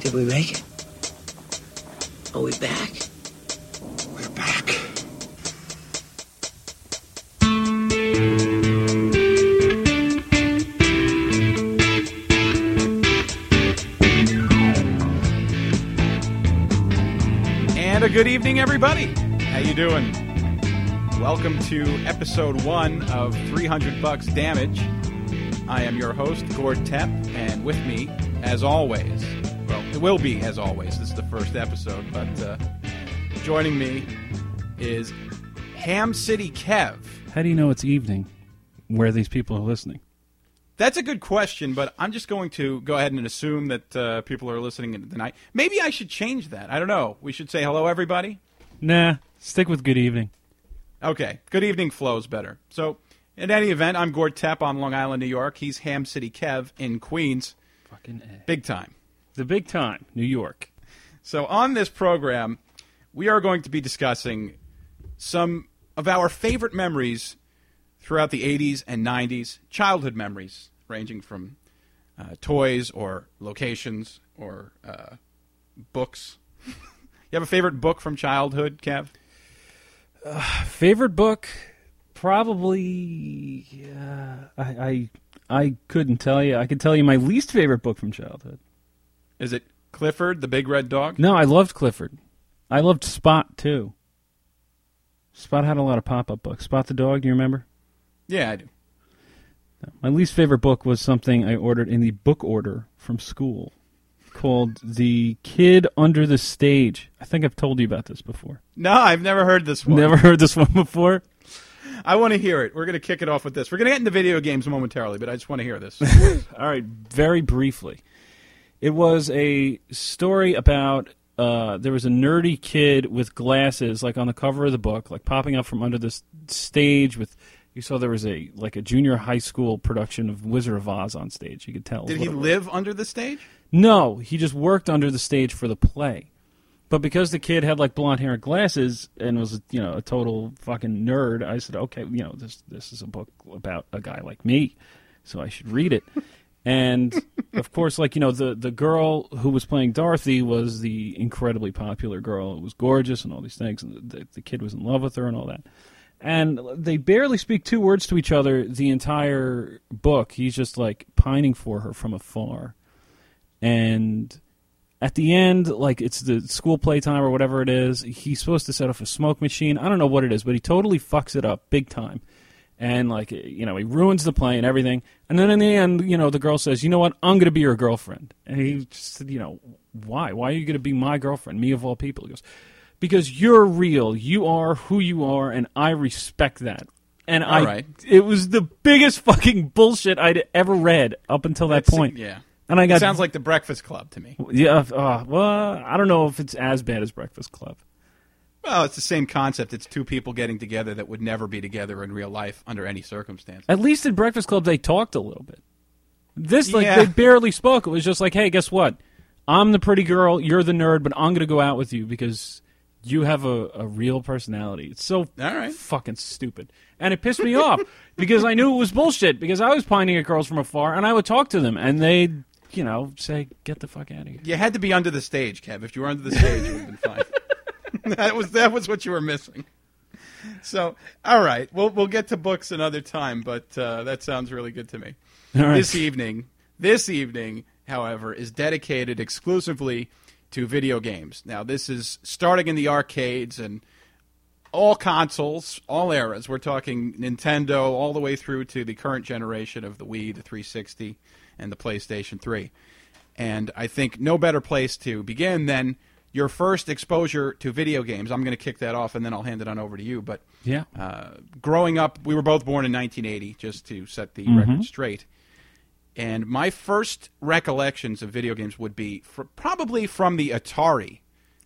Did we make it? Are we back? We're back. And a good evening, everybody. How you doing? Welcome to episode one of 300 Bucks Damage. I am your host, Gord Tepp, and with me, as always, well, it will be as always. This is the first episode, but uh, joining me is Ham City Kev. How do you know it's evening where these people are listening? That's a good question, but I'm just going to go ahead and assume that uh, people are listening in the night. Maybe I should change that. I don't know. We should say hello, everybody. Nah, stick with good evening. Okay, good evening flows better. So, in any event, I'm Gord Tepp on Long Island, New York. He's Ham City Kev in Queens, Fucking A. big time. The big time, New York. So, on this program, we are going to be discussing some of our favorite memories throughout the 80s and 90s, childhood memories ranging from uh, toys or locations or uh, books. you have a favorite book from childhood, Kev? Favorite book? Probably. Uh, I, I I couldn't tell you. I could tell you my least favorite book from childhood. Is it Clifford, the Big Red Dog? No, I loved Clifford. I loved Spot too. Spot had a lot of pop-up books. Spot the dog. Do you remember? Yeah, I do. My least favorite book was something I ordered in the book order from school called The Kid Under the Stage. I think I've told you about this before. No, I've never heard this one. Never heard this one before? I want to hear it. We're going to kick it off with this. We're going to get into video games momentarily, but I just want to hear this. All right, very briefly. It was a story about uh, there was a nerdy kid with glasses, like on the cover of the book, like popping up from under this stage with. You saw there was a like a junior high school production of Wizard of Oz on stage. You could tell. Did he was. live under the stage? No, he just worked under the stage for the play. But because the kid had like blonde hair and glasses and was you know a total fucking nerd, I said, okay, you know this this is a book about a guy like me, so I should read it. And of course, like you know the the girl who was playing Dorothy was the incredibly popular girl. It was gorgeous and all these things, and the, the kid was in love with her and all that. And they barely speak two words to each other the entire book. He's just like pining for her from afar and at the end, like it's the school playtime or whatever it is, he's supposed to set off a smoke machine. I don't know what it is, but he totally fucks it up big time. And like you know, he ruins the play and everything. And then in the end, you know, the girl says, "You know what? I'm going to be your girlfriend." And he just said, "You know, why? Why are you going to be my girlfriend? Me of all people?" He goes, "Because you're real. You are who you are, and I respect that." And I, right. it was the biggest fucking bullshit I'd ever read up until that That's- point. Yeah. And I got It sounds like the Breakfast Club to me. yeah, uh, well, I don't know if it's as bad as Breakfast Club. Well, it's the same concept. It's two people getting together that would never be together in real life under any circumstance. At least in Breakfast Club, they talked a little bit. This, like, Yeah. they barely spoke. It was just like, hey, guess what? I'm the pretty girl, you're the nerd, but I'm going to go out with you because you have a, a real personality. It's so All right. fucking stupid. And it pissed me off because I knew it was bullshit because I was pining at girls from afar and I would talk to them and they'd, you know, say, get the fuck out of here. You had to be under the stage, Kev. If you were under the stage, it would have been fine. that was that was what you were missing. So, all right, we'll we'll get to books another time, but uh, that sounds really good to me. Right. This evening, this evening, however, is dedicated exclusively to video games. Now, this is starting in the arcades and all consoles, all eras. We're talking Nintendo all the way through to the current generation of the Wii, the 360, and the PlayStation 3. And I think no better place to begin than your first exposure to video games. I'm going to kick that off and then I'll hand it on over to you. But Yeah. uh, growing up, we were both born in 1980, just to set the record straight. And my first recollections of video games would be fr- probably from the Atari.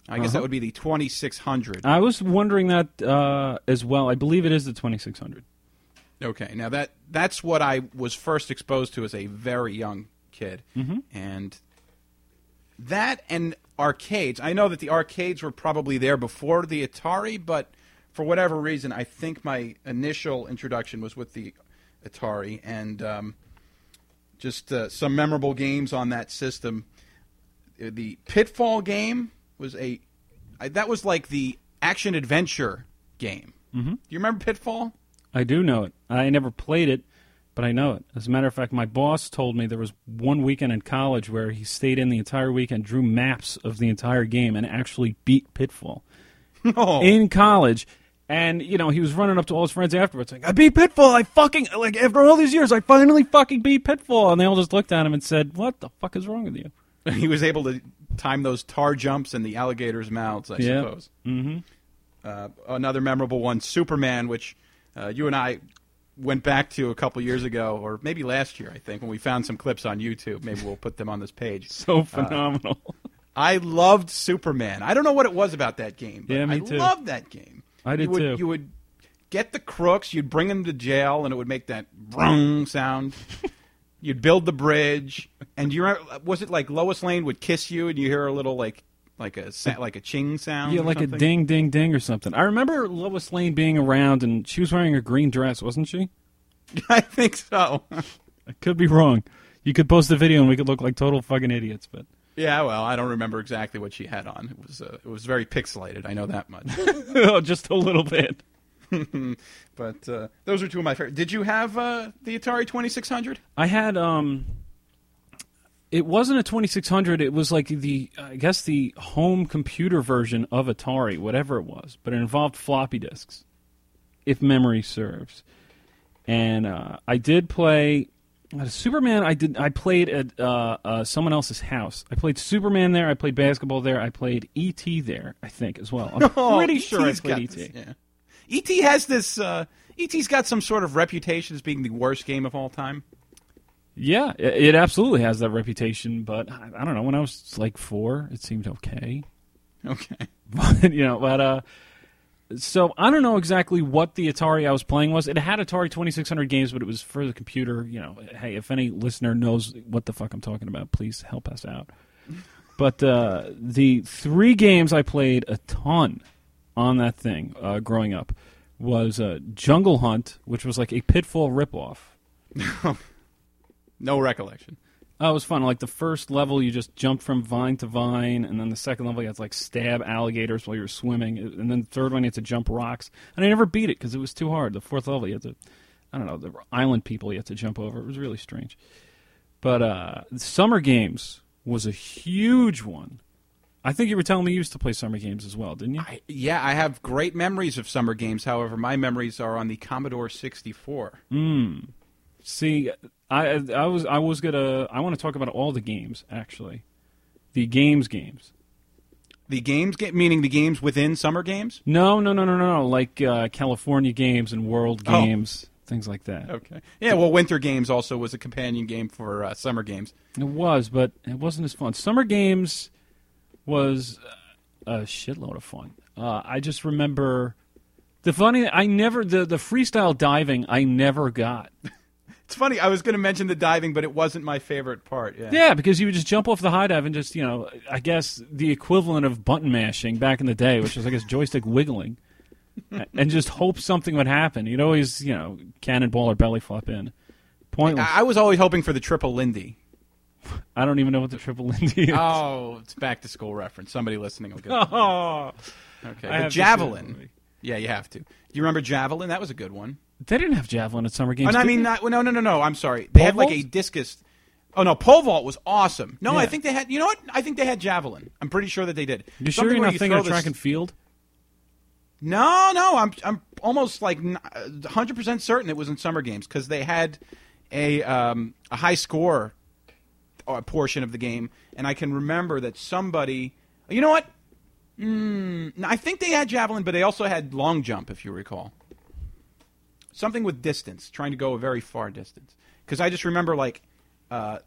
I guess that would be the 2600. I was wondering that uh, as well. I believe it is the 2600. Okay, now that that's what I was first exposed to as a very young kid, Mm-hmm. and that and arcades. I know that the arcades were probably there before the Atari, but for whatever reason, I think my initial introduction was with the Atari, and um, just uh, some memorable games on that system. the Pitfall game was a I, that was like the action adventure game. Mm-hmm. Do you remember Pitfall? I do know it. I never played it, but I know it. As a matter of fact, my boss told me there was one weekend in college where he stayed in the entire weekend, drew maps of the entire game, and actually beat Pitfall No. in college. And you know he was running up to all his friends afterwards, saying, "I beat Pitfall. I fucking like after all these years, I finally fucking beat Pitfall." And they all just looked at him and said, "What the fuck is wrong with you?" he was able to time those tar jumps in the alligators' mouths, I Yeah. suppose. Mm-hmm. Uh, another memorable one, Superman, which uh, you and I went back to a couple years ago, or maybe last year, I think, when we found some clips on YouTube. Maybe we'll put them on this page. So uh, phenomenal. I loved Superman. I don't know what it was about that game. But Yeah, me I too. loved that game. I did you would, too. You would get the crooks, you'd bring them to jail, and it would make that brung sound. you'd build the bridge, and you remember, was it like Lois Lane would kiss you, and you hear a little like like a sa- like a ching sound? Yeah, like a ding, ding, ding or something. I remember Lois Lane being around, and she was wearing a green dress, wasn't she? I think so. I could be wrong. You could post a video, and we could look like total fucking idiots. But yeah, well, I don't remember exactly what she had on. It was uh, it was very pixelated. I know that much. oh, just a little bit. but uh, those are two of my favorite. Did you have uh, the Atari Twenty Six Hundred? I had um. It wasn't a 2600. It was like the, I guess the home computer version of Atari, whatever it was. But it involved floppy disks, if memory serves. And uh, I did play uh, Superman. I did. I played at uh, uh, someone else's house. I played Superman there. I played basketball there. I played ET there. I think as well. I'm pretty sure I played ET. this, yeah. E.T. has this. Uh, E.T.'s got some sort of reputation as being the worst game of all time. Yeah, it, it absolutely has that reputation. But I, I don't know. When I was like four, it seemed okay. Okay. But you know, but uh, so I don't know exactly what the Atari I was playing was. It had Atari Twenty Six Hundred games, but it was for the computer. You know, hey, if any listener knows what the fuck I'm talking about, please help us out. But uh, the three games I played a ton on that thing uh, growing up was uh, Jungle Hunt, which was like a Pitfall ripoff. No recollection. Oh, it was fun. Like the first level, you just jumped from vine to vine, and then the second level, you had to like stab alligators while you were swimming, and then the third one, you had to jump rocks. And I never beat it because it was too hard. The fourth level, you had to, I don't know, the island people you had to jump over. It was really strange. But uh, Summer Games was a huge one. I think you were telling me you used to play Summer Games as well, didn't you? I, yeah, I have great memories of summer games. However, my memories are on the Commodore 64. See, I I was I was gonna I want to talk about all the games actually, the games games. The games, ga- meaning the games within summer games. No, no, no, no, no, no. Like uh, California games and World Oh. games, things like that. Okay. Yeah. Well, Winter Games also was a companion game for uh, summer games. It was, but it wasn't as fun. Summer games was uh, a shitload of fun. Uh, I just remember the funny. I never the the freestyle diving. I never got. It's funny. I was going to mention the diving, but it wasn't my favorite part. Yeah. Yeah, because you would just jump off the high dive and just you know, I guess the equivalent of button mashing back in the day, which was I guess joystick wiggling, and just hope something would happen. You'd always you know cannonball or belly flop in. Pointless. I I was always hoping for the triple Lindy. I don't even know what the triple Lindy is. Oh, it's back to school reference. Somebody listening will get. it. Oh, Okay, I but have to see javelin. movie. Yeah, you have to. Do you remember javelin? That was a good one. They didn't have javelin at summer games. And I mean, not, no, no, no, no. I'm sorry. They Pole had like vault? a discus. Oh no, pole vault was awesome. No, I think they had. You know what? I think they had javelin. I'm pretty sure that they did. you sure Something you're where not you thinking throw of track and field? No, no. I'm I'm almost like 100 percent certain it was in summer games because they had a um, a high score uh, portion of the game, and I can remember that somebody. You know what? Mm, I think they had javelin, but they also had long jump, if you recall. Something with distance, trying to go a very far distance. Because I just remember like uh,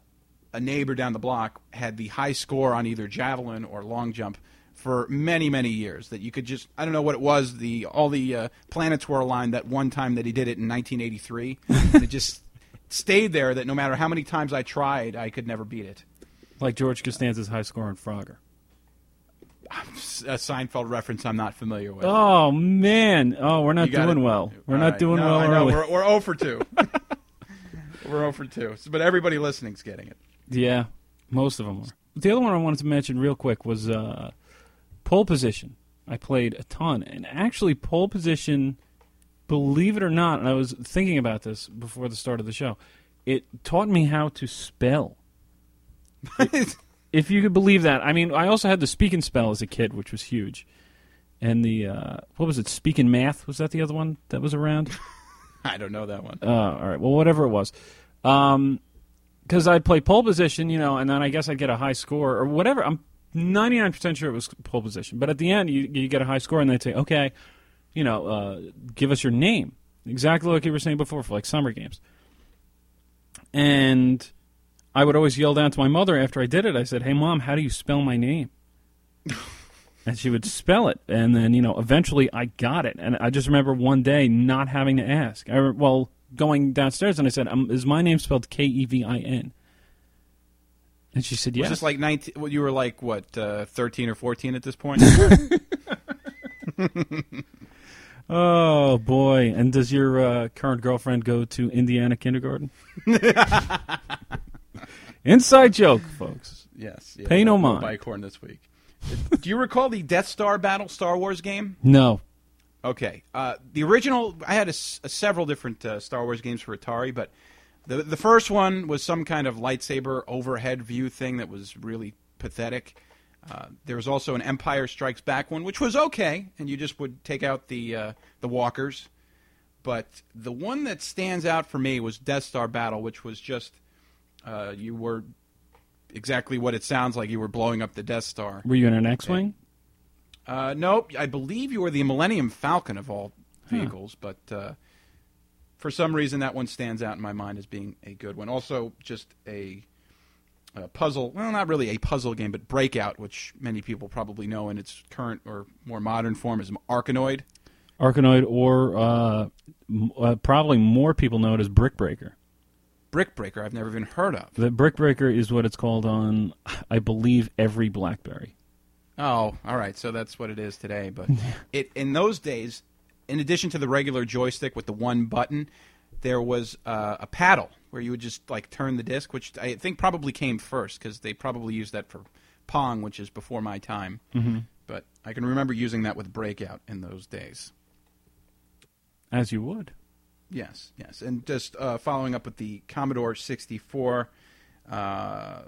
a neighbor down the block had the high score on either javelin or long jump for many many years. That you could just I don't know what it was. The all the uh, planets were aligned that one time that he did it in 1983. and it just stayed there. That no matter how many times I tried, I could never beat it. Like George Costanza's high score on Frogger. A Seinfeld reference I'm not familiar with. Oh man! Oh, we're not doing it. well. We're not right. doing No, well early. We're, we're 0 for 2. we're 0 for 2. So, but everybody listening's getting it. Yeah, most of them are. the other one I wanted to mention real quick was uh, pole position. I played a ton, and actually, pole position, believe it or not, and I was thinking about this before the start of the show. It taught me how to spell. If you could believe that. I mean, I also had the speak and spell as a kid, which was huge. And the uh, what was it? Speak and math was that the other one that was around? I don't know that one. Uh, all right. Well, whatever it was. Um 'cause because I'd play pole position, you know, and then I guess I'd get a high score or whatever. I'm 99% sure it was pole position. But at the end, you, you get a high score, and they'd say, okay, you know, uh, give us your name. Exactly like you were saying before for like summer games. And I would always yell down to my mother after I did it. I said, hey, mom, how do you spell my name? and she would spell it. And then, you know, eventually I got it. And I just remember one day not having to ask. I, well, going downstairs and I said, um, is my name spelled K E V I N? And she said, Was yes. this like 19? Well, you were like what, uh, 13 or 14 at this point? oh, boy. And does your uh, current girlfriend go to Indiana kindergarten? Inside joke, folks. yes. Yeah, Pay no no mind. Bicorn this week. Do you recall the Death Star battle Star Wars game? No. Okay. Uh, the original, I had a a several different uh, Star Wars games for Atari, but the the first one was some kind of lightsaber overhead view thing that was really pathetic. Uh, there was also an Empire Strikes Back one, which was okay, and you just would take out the uh, the walkers. But the one that stands out for me was Death Star Battle, which was just uh, you were exactly what it sounds like. You were blowing up the Death Star. Were you in an X Wing? Uh, nope. I believe you were the Millennium Falcon of all vehicles, but uh, for some reason that one stands out in my mind as being a good one. Also, just a, a puzzle. Well, not really a puzzle game, but Breakout, which many people probably know in its current or more modern form as Arkanoid. Arkanoid, or uh, m- uh, probably more people know it as Brick Breaker. Brick Breaker, I've never even heard of. The Brick Breaker is what it's called on, I believe, every BlackBerry. Oh, all right. So that's what it is today. But it in those days, in addition to the regular joystick with the one button, there was uh, a paddle where you would just like turn the disc, which I think probably came first because they probably used that for Pong, which is before my time. Mm-hmm. But I can remember using that with Breakout in those days. As you would. Yes, yes, and just uh, following up with the Commodore 64, uh,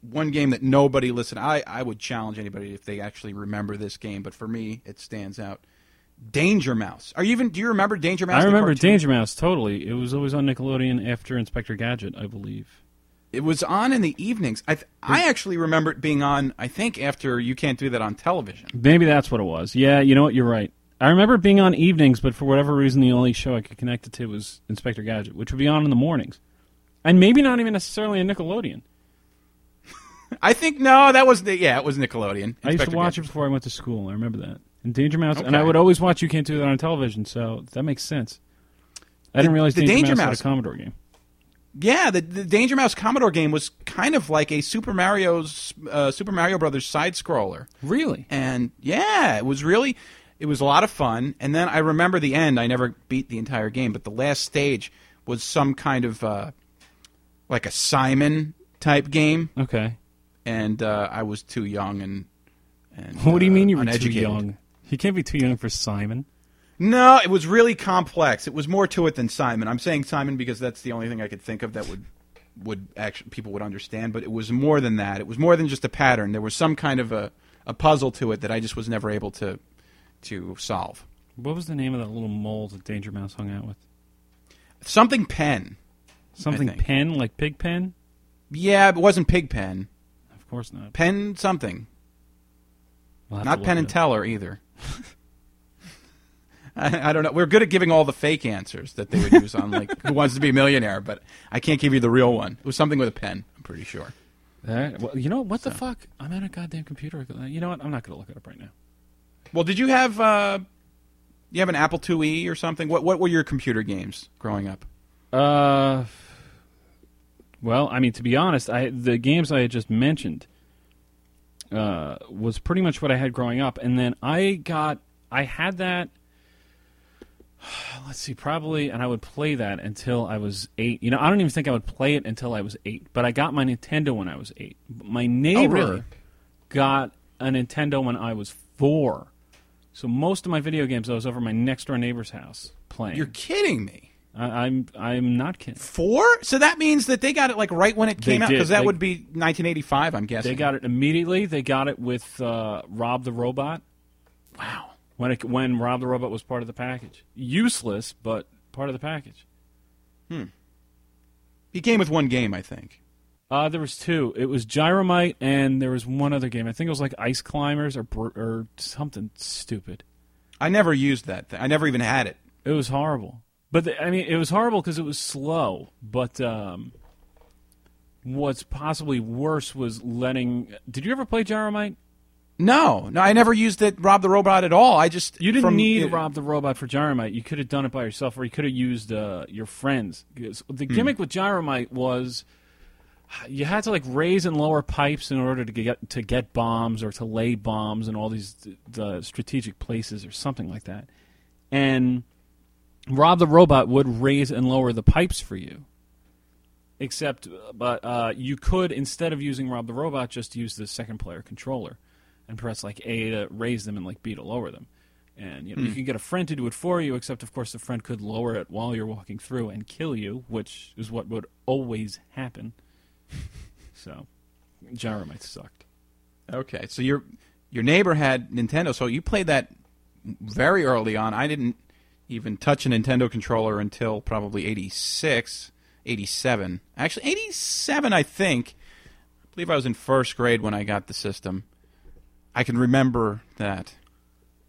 one game that nobody listened. I I would challenge anybody if they actually remember this game, but for me, it stands out. Danger Mouse. Are you even? Do you remember Danger Mouse? I remember cartoon? Danger Mouse totally. It was always on Nickelodeon after Inspector Gadget, I believe. It was on in the evenings. I th- I actually remember it being on. I think after you can't do that on television. Maybe that's what it was. Yeah, you know what? You're right. I remember being on evenings, but for whatever reason, the only show I could connect it to was Inspector Gadget, which would be on in the mornings, and maybe not even necessarily a Nickelodeon. I think no, that was the yeah, it was Nickelodeon. I used to Inspector watch Gadget. it before I went to school. I remember that. And Danger Mouse, and I would always watch You Can't Do That on television, so that makes sense. I didn't realize the Danger, Danger Mouse, had a Commodore game. Yeah, the, the Danger Mouse Commodore game was kind of like a Super Mario's uh, Super Mario Brothers side scroller. Really? and yeah, it was really it was a lot of fun. And then I remember the end. I never beat the entire game, but the last stage was some kind of uh, like a Simon type game, Okay. and uh, I was too young and. and What do you uh, mean you were too uneducated. young? You can't be too young for Simon. No, it was really complex. It was more to it than Simon. I'm saying Simon because that's the only thing I could think of that would would actually people would understand. But it was more than that. It was more than just a pattern. There was some kind of a, a puzzle to it that I just was never able to to solve. What was the name of that little mole that Danger Mouse hung out with? Something pen. Something pen, like pig pen? Yeah, it wasn't pig pen. Of course not. Pen something. We'll Not Penn and. Teller either. I, I don't know. We're good at giving all the fake answers that they would use on like Who Wants to Be a Millionaire, but I can't give you the real one. It was something with a pen. I'm pretty sure. All right. Well, you know what the fuck? I'm at a goddamn computer. You know what? I'm not going to look it up right now. Well, did you have uh, you have an Apple IIe or something? What what were your computer games growing up? Uh, well, I mean, to be honest, I the games I had just mentioned uh, was pretty much what I had growing up, and then I got I had that let's see, probably, and I would play that until I was eight. You know, I don't even think I would play it until I was eight. But I got my Nintendo when I was eight. My neighbor really? got a Nintendo when I was four. So most of my video games, I was over my next door neighbor's house playing. You're kidding me. I, I'm I'm not kidding. Four? So that means that they got it like right when it They came out because that They- would be 1985. I'm guessing. They got it immediately. They got it with uh, Rob the Robot wow. when it, when Rob the Robot was part of the package. Useless, but part of the package. Hmm. He came with one game, I think. Uh, there was two. It was Gyromite, and there was one other game. I think it was like Ice Climbers or or something stupid. I never used that. Thing. I never even had it. It was horrible. But the, I mean, it was horrible because it was slow. But um, what's possibly worse was letting. Did you ever play Gyromite? No, no, I never used it. Rob the Robot at all. I just You didn't from- need it- Rob the Robot for Gyromite. You could have done it by yourself, or you could have used uh, your friends. The gimmick with Gyromite was you had to like raise and lower pipes in order to get to get bombs or to lay bombs in all these the strategic places or something like that. And Rob the Robot would raise and lower the pipes for you. Except, but uh, you could instead of using Rob the Robot, just use the second player controller and press like A to raise them and like B to lower them. And you know you can get a friend to do it for you, except of course the friend could lower it while you're walking through and kill you, which is what would always happen. So, Gyromite sucked. Okay, so your your neighbor had Nintendo, so you played that very early on. I didn't even touch a Nintendo controller until probably 86, 87. Actually, 87, I think. I believe I was in first grade when I got the system. I can remember that.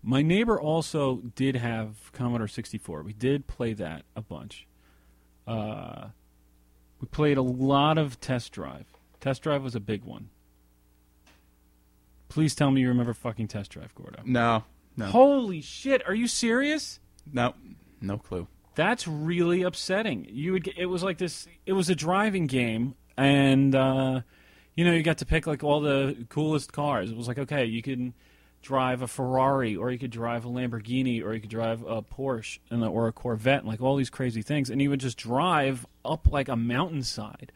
My neighbor also did have Commodore 64. We did play that a bunch. Uh, we played a lot of Test Drive. Test Drive was a big one. Please tell me you remember fucking Test Drive, Gordo. No, no, Holy shit! Are you serious? no, no clue. That's really upsetting. You would get, it was like this. It was a driving game, and uh, you know you got to pick like all the coolest cars. It was like okay, you can drive a Ferrari, or you could drive a Lamborghini, or you could drive a Porsche, and or a Corvette, and like all these crazy things. And you would just drive up like a mountainside,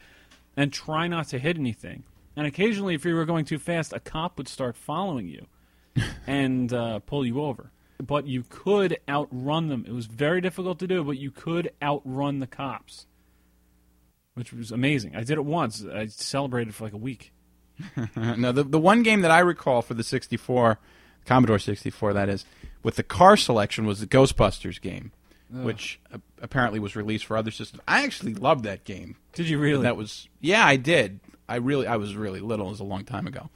and try not to hit anything. And occasionally, if you were going too fast, a cop would start following you and uh, pull you over. But you could outrun them. It was very difficult to do, but you could outrun the cops, which was amazing. I did it once. I celebrated for like a week. no, the the one game that I recall for the 64, Commodore 64, that is, with the car selection was the Ghostbusters game, which uh, apparently was released for other systems. I actually loved that game. Did you really? That was yeah, I did. I really I was really little. It was a long time ago.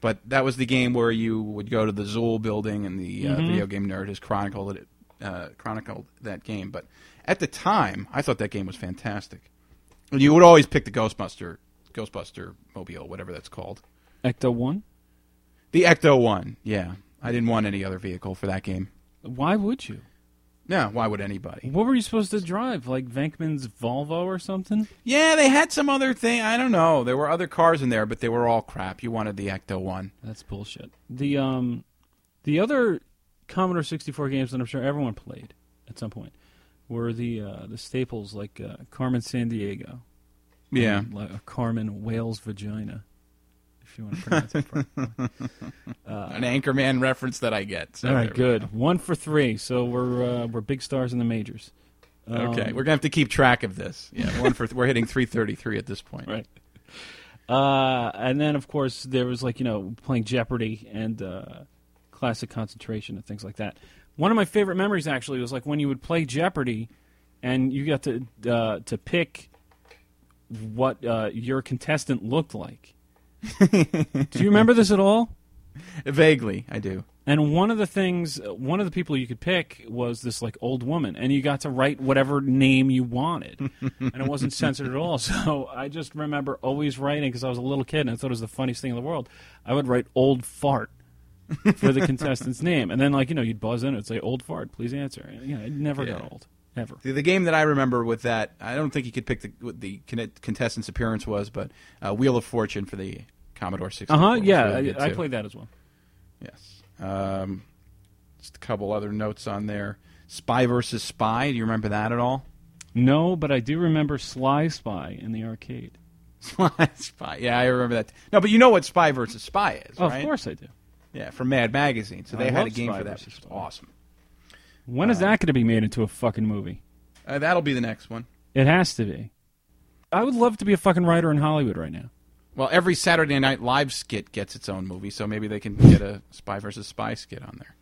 But that was the game where you would go to the Zuul building, and the uh, video game nerd has chronicled it, uh, chronicled that game. But at the time, I thought that game was fantastic. And you would always pick the Ghostbuster, Ghostbuster mobile, whatever that's called. Ecto One. The Ecto One. Yeah, I didn't want any other vehicle for that game. Why would you? No, why would anybody? What were you supposed to drive? Like Venkman's Volvo or something? Yeah, they had some other thing. I don't know. There were other cars in there, but they were all crap. You wanted the Ecto One. That's bullshit. The um, the other Commodore 64 games that I'm sure everyone played at some point were the uh, the staples like uh, Carmen Sandiego. Yeah. like a Carmen Whale's vagina, if you want to pronounce it properly. An Anchorman reference that I get. So All right, good. One for three. So we're uh, we're big stars in the majors. go. Okay, Um, we're gonna have to keep track of this. Yeah, one for we're hitting 333 at this point. Right. Uh, and then, of course, there was like you know playing Jeopardy and uh, classic concentration and things like that. One of my favorite memories actually was like when you would play Jeopardy, and you got to uh, to pick what uh, your contestant looked like. Do you remember this at all? Vaguely, I do. And one of the things, one of the people you could pick was this like old woman, and you got to write whatever name you wanted, and it wasn't censored at all. So I just remember always writing because I was a little kid and I thought it was the funniest thing in the world. I would write "old fart" for the contestant's name, and then like you know you'd buzz in and say "old fart, please answer." And, you know, it never got old ever. The, the game that I remember with that, I don't think you could pick the what the contestant's appearance was, but uh, Wheel of Fortune for the Commodore 64. Uh huh. Yeah, really I, I played that as well. Yes. Um, just a couple other notes on there. Spy versus Spy. Do you remember that at all? No, but I do remember Sly Spy in the arcade. Sly Spy. Yeah, I remember that. No, but you know what Spy versus Spy is, Oh, right? Of course I do. Yeah, from Mad Magazine. So I they had a game Spy for that, which was awesome. When is that going to be made into a fucking movie? Uh, that'll be the next one. It has to be. I would love to be a fucking writer in Hollywood right now. Well, every Saturday Night Live skit gets its own movie, so maybe they can get a Spy versus Spy skit on there.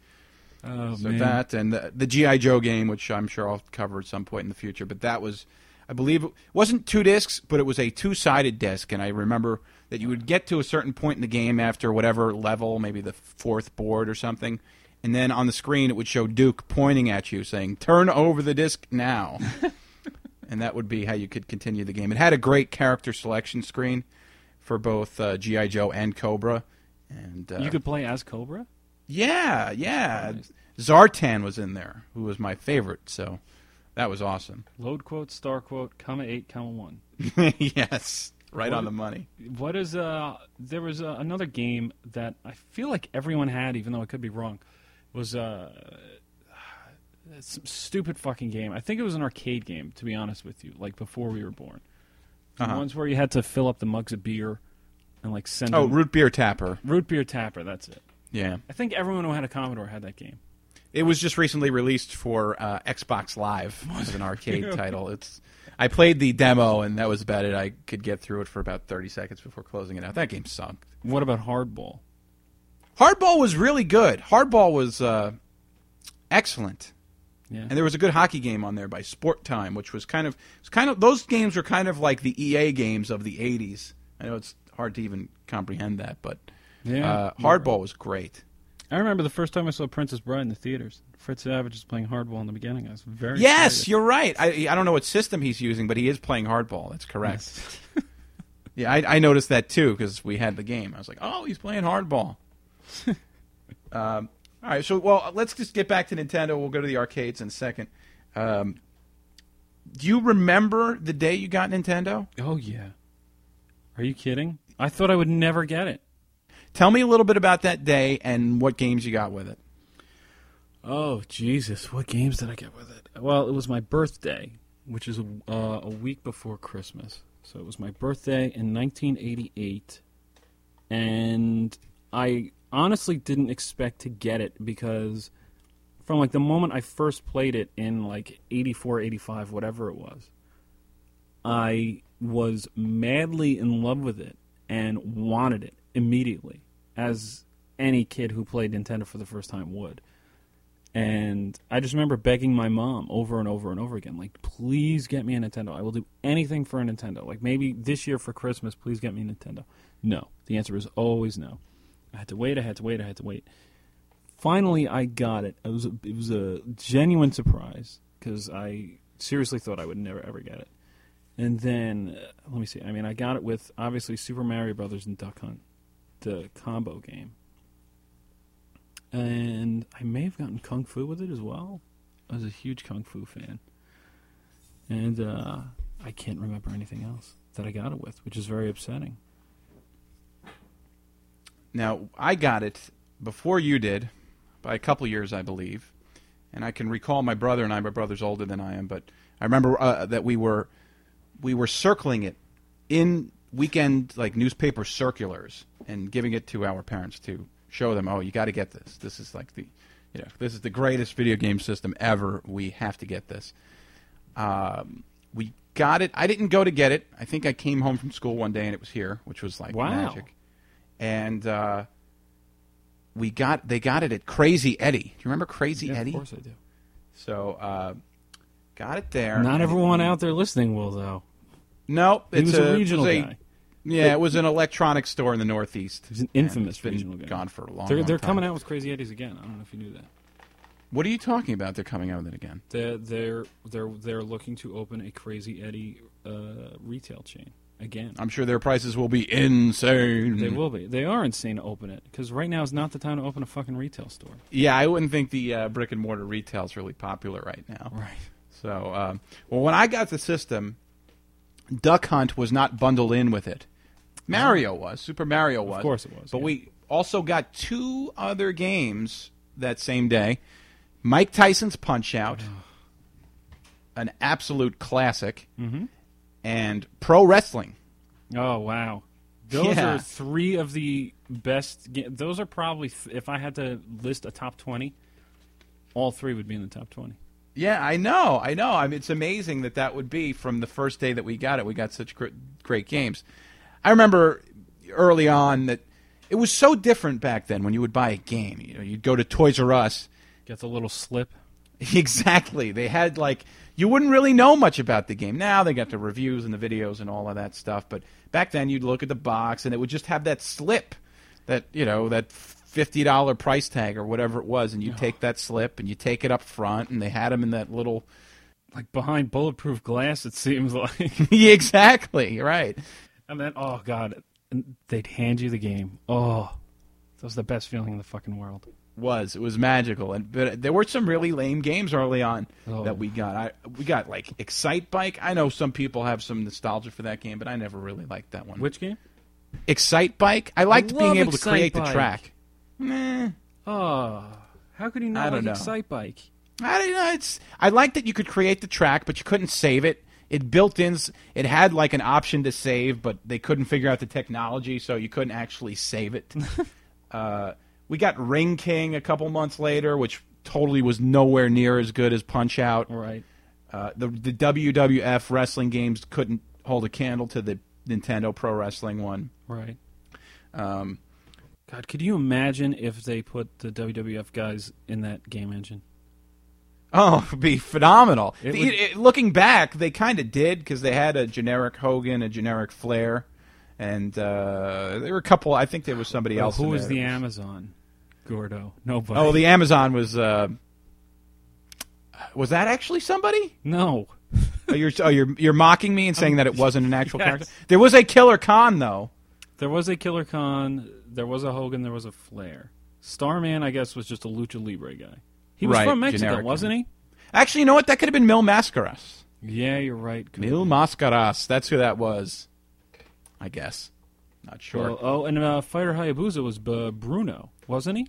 Oh So that and the, the GI Joe game, which I'm sure I'll cover at some point in the future. But that was, I believe, it wasn't two discs, but it was a two-sided disc, and I remember that you would get to a certain point in the game after whatever level, maybe the fourth board or something, and then on the screen it would show Duke pointing at you, saying "Turn over the disc now," and that would be how you could continue the game. It had a great character selection screen for both uh, GI Joe and Cobra, and uh, you could play as Cobra. yeah, yeah. Nice. Zartan was in there, who was my favorite, so that was awesome. Load quote, star quote, comma eight, comma one. yes, right What- on the money. What is uh? There was uh, another game that I feel like everyone had, even though I could be wrong. Was uh, some stupid fucking game. I think it was an arcade game, to be honest with you. Like before we were born. The Uh-huh. ones where you had to fill up the mugs of beer and like send. Oh, them- root beer tapper. root beer tapper. That's it. Yeah, I think everyone who had a Commodore had that game. it was just recently released for uh, Xbox Live as an arcade title. It's I played the demo, and that was about it. I could get through it for about thirty seconds before closing it out. That game sucked. What about Hardball? Hardball was really good. Hardball was uh, excellent. Yeah. And there was a good hockey game on there by Sport Time, which was kind of it's kind of those games were kind of like the EA games of the '80s. I know it's hard to even comprehend that, but Yeah. uh, Hardball was great. I remember the first time I saw Princess Bride in the theaters. Fred Savage was playing Hardball in the beginning. I was very Yes, excited. you're right. I I don't know what system he's using, but he is playing Hardball. That's correct. Yes. Yeah, I, I noticed that too because we had the game. I was like, oh, he's playing Hardball. um, all right, so well, let's just get back to Nintendo. We'll go to the arcades in a second. Um, do you remember the day you got Nintendo? Oh yeah. Are you kidding? I thought I would never get it. Tell me a little bit about that day and what games you got with it. Oh Jesus! What games did I get with it? Well, it was my birthday, which is uh, a week before Christmas. So it was my birthday in 1988, and I honestly didn't expect to get it because from like the moment I first played it in like 84, 85, whatever it was, I was madly in love with it and wanted it immediately, as any kid who played Nintendo for the first time would. And I just remember begging my mom over and over and over again, like, please get me a Nintendo. I will do anything for a Nintendo. Like, maybe this year for Christmas, please get me a Nintendo. No. The answer is always no. I had to wait, I had to wait, I had to wait. Finally, I got it. It was a, it was a genuine surprise because I seriously thought I would never, ever get it. And then, uh, let me see. I mean, I got it with, obviously, Super Mario Brothers and Duck Hunt, the combo game and I may have gotten kung fu with it as well. I was a huge kung fu fan, and uh, I can't remember anything else that I got it with, which is very upsetting. Now, I got it before you did, by a couple years, I believe. And I can recall my brother and I. My brother's older than I am, but I remember uh, that we were we were circling it in weekend like newspaper circulars and giving it to our parents to show them. Oh, you got to get this. This is like the you know this is the greatest video game system ever. We have to get this. Um, we got it. I didn't go to get it. I think I came home from school one day and it was here, which was like Wow. magic. And uh, we got they got it at Crazy Eddie. Do you remember Crazy Yeah, Eddie? of course I do. So uh, got it there. Not everyone out there listening will, though. No, He it's was a it regional was a- guy. Yeah, it was an electronics store in the Northeast. He's an infamous it's been regional guy. Gone for a long. They're long they're coming out with Crazy Eddies again. I don't know if you knew that. What are you talking about? They're coming out with it again. They're they're they're they're looking to open a Crazy Eddie uh, retail chain again. I'm sure their prices will be insane. They will be. They are insane to open it because right now is not the time to open a fucking retail store. Yeah, I wouldn't think the uh, brick and mortar retail is really popular right now. Right. So, um, well, when I got the system, Duck Hunt was not bundled in with it. Mario was. Super Mario was. Of course it was. But yeah. we also got two other games that same day Mike Tyson's Punch Out, an absolute classic, Mm-hmm. And Pro Wrestling. Oh wow, those Yeah. are three of the best. Those are probably if I had to list a top twenty, all three would be in the top twenty. Yeah, I know, I know. I mean, it's amazing that that would be from the first day that we got it. We got such great, great games. I remember early on that it was so different back then when you would buy a game. You know, you'd go to Toys R Us. Gets a little slip. Exactly. They had like you wouldn't really know much about the game. Now they got the reviews and the videos and all of that stuff. But back then you'd look at the box and it would just have that slip, that you know that fifty dollar price tag or whatever it was, and you'd take that slip and you take it up front, and they had them in that little. Like behind bulletproof glass, it seems like. yeah, exactly right. and then, oh god, and they'd hand you the game. Oh, that was the best feeling in the fucking world. Was it was magical, and but there were some really lame games early on Oh. that we got. I we got like Excite Bike. I know some people have some nostalgia for that game, but I never really liked that one. Which game? Excite Bike. I liked love being able to Excite create the track. Meh. Oh, how could you not I don't like know. Excite Bike? I don't know. It's I liked that you could create the track, but you couldn't save it. It built in. It had like an option to save, but they couldn't figure out the technology, so you couldn't actually save it. uh, we got Ring King a couple months later, which totally was nowhere near as good as Punch Out. Right. Uh, the the WWF wrestling games couldn't hold a candle to the Nintendo Pro Wrestling one. Right. Um, God, could you imagine if they put the WWF guys in that game engine? Oh, it'd be phenomenal. It The- would- it- looking back, they kind of did because they had a generic Hogan, a generic Flair, and uh, there were a couple. I think there was somebody Oh, else. who was the Amazon? Gordo. Nobody. Oh, the Amazon was. Uh, was that actually somebody? no. Oh, you're oh, you're you're mocking me and saying that it wasn't an actual Yes. character. There was a Killer Khan though. There was a Killer Khan. There was a Hogan. There was a Flair. Starman, I guess, was just a lucha libre guy. He was Right, from Mexico, generic wasn't he? Actually, you know what? That could have been Mil Mascaras. Yeah, you're right. Good. Mil Mascaras. That's who that was. I guess. Not sure. Well, oh, and uh, Fighter Hayabusa was uh, Bruno, wasn't he?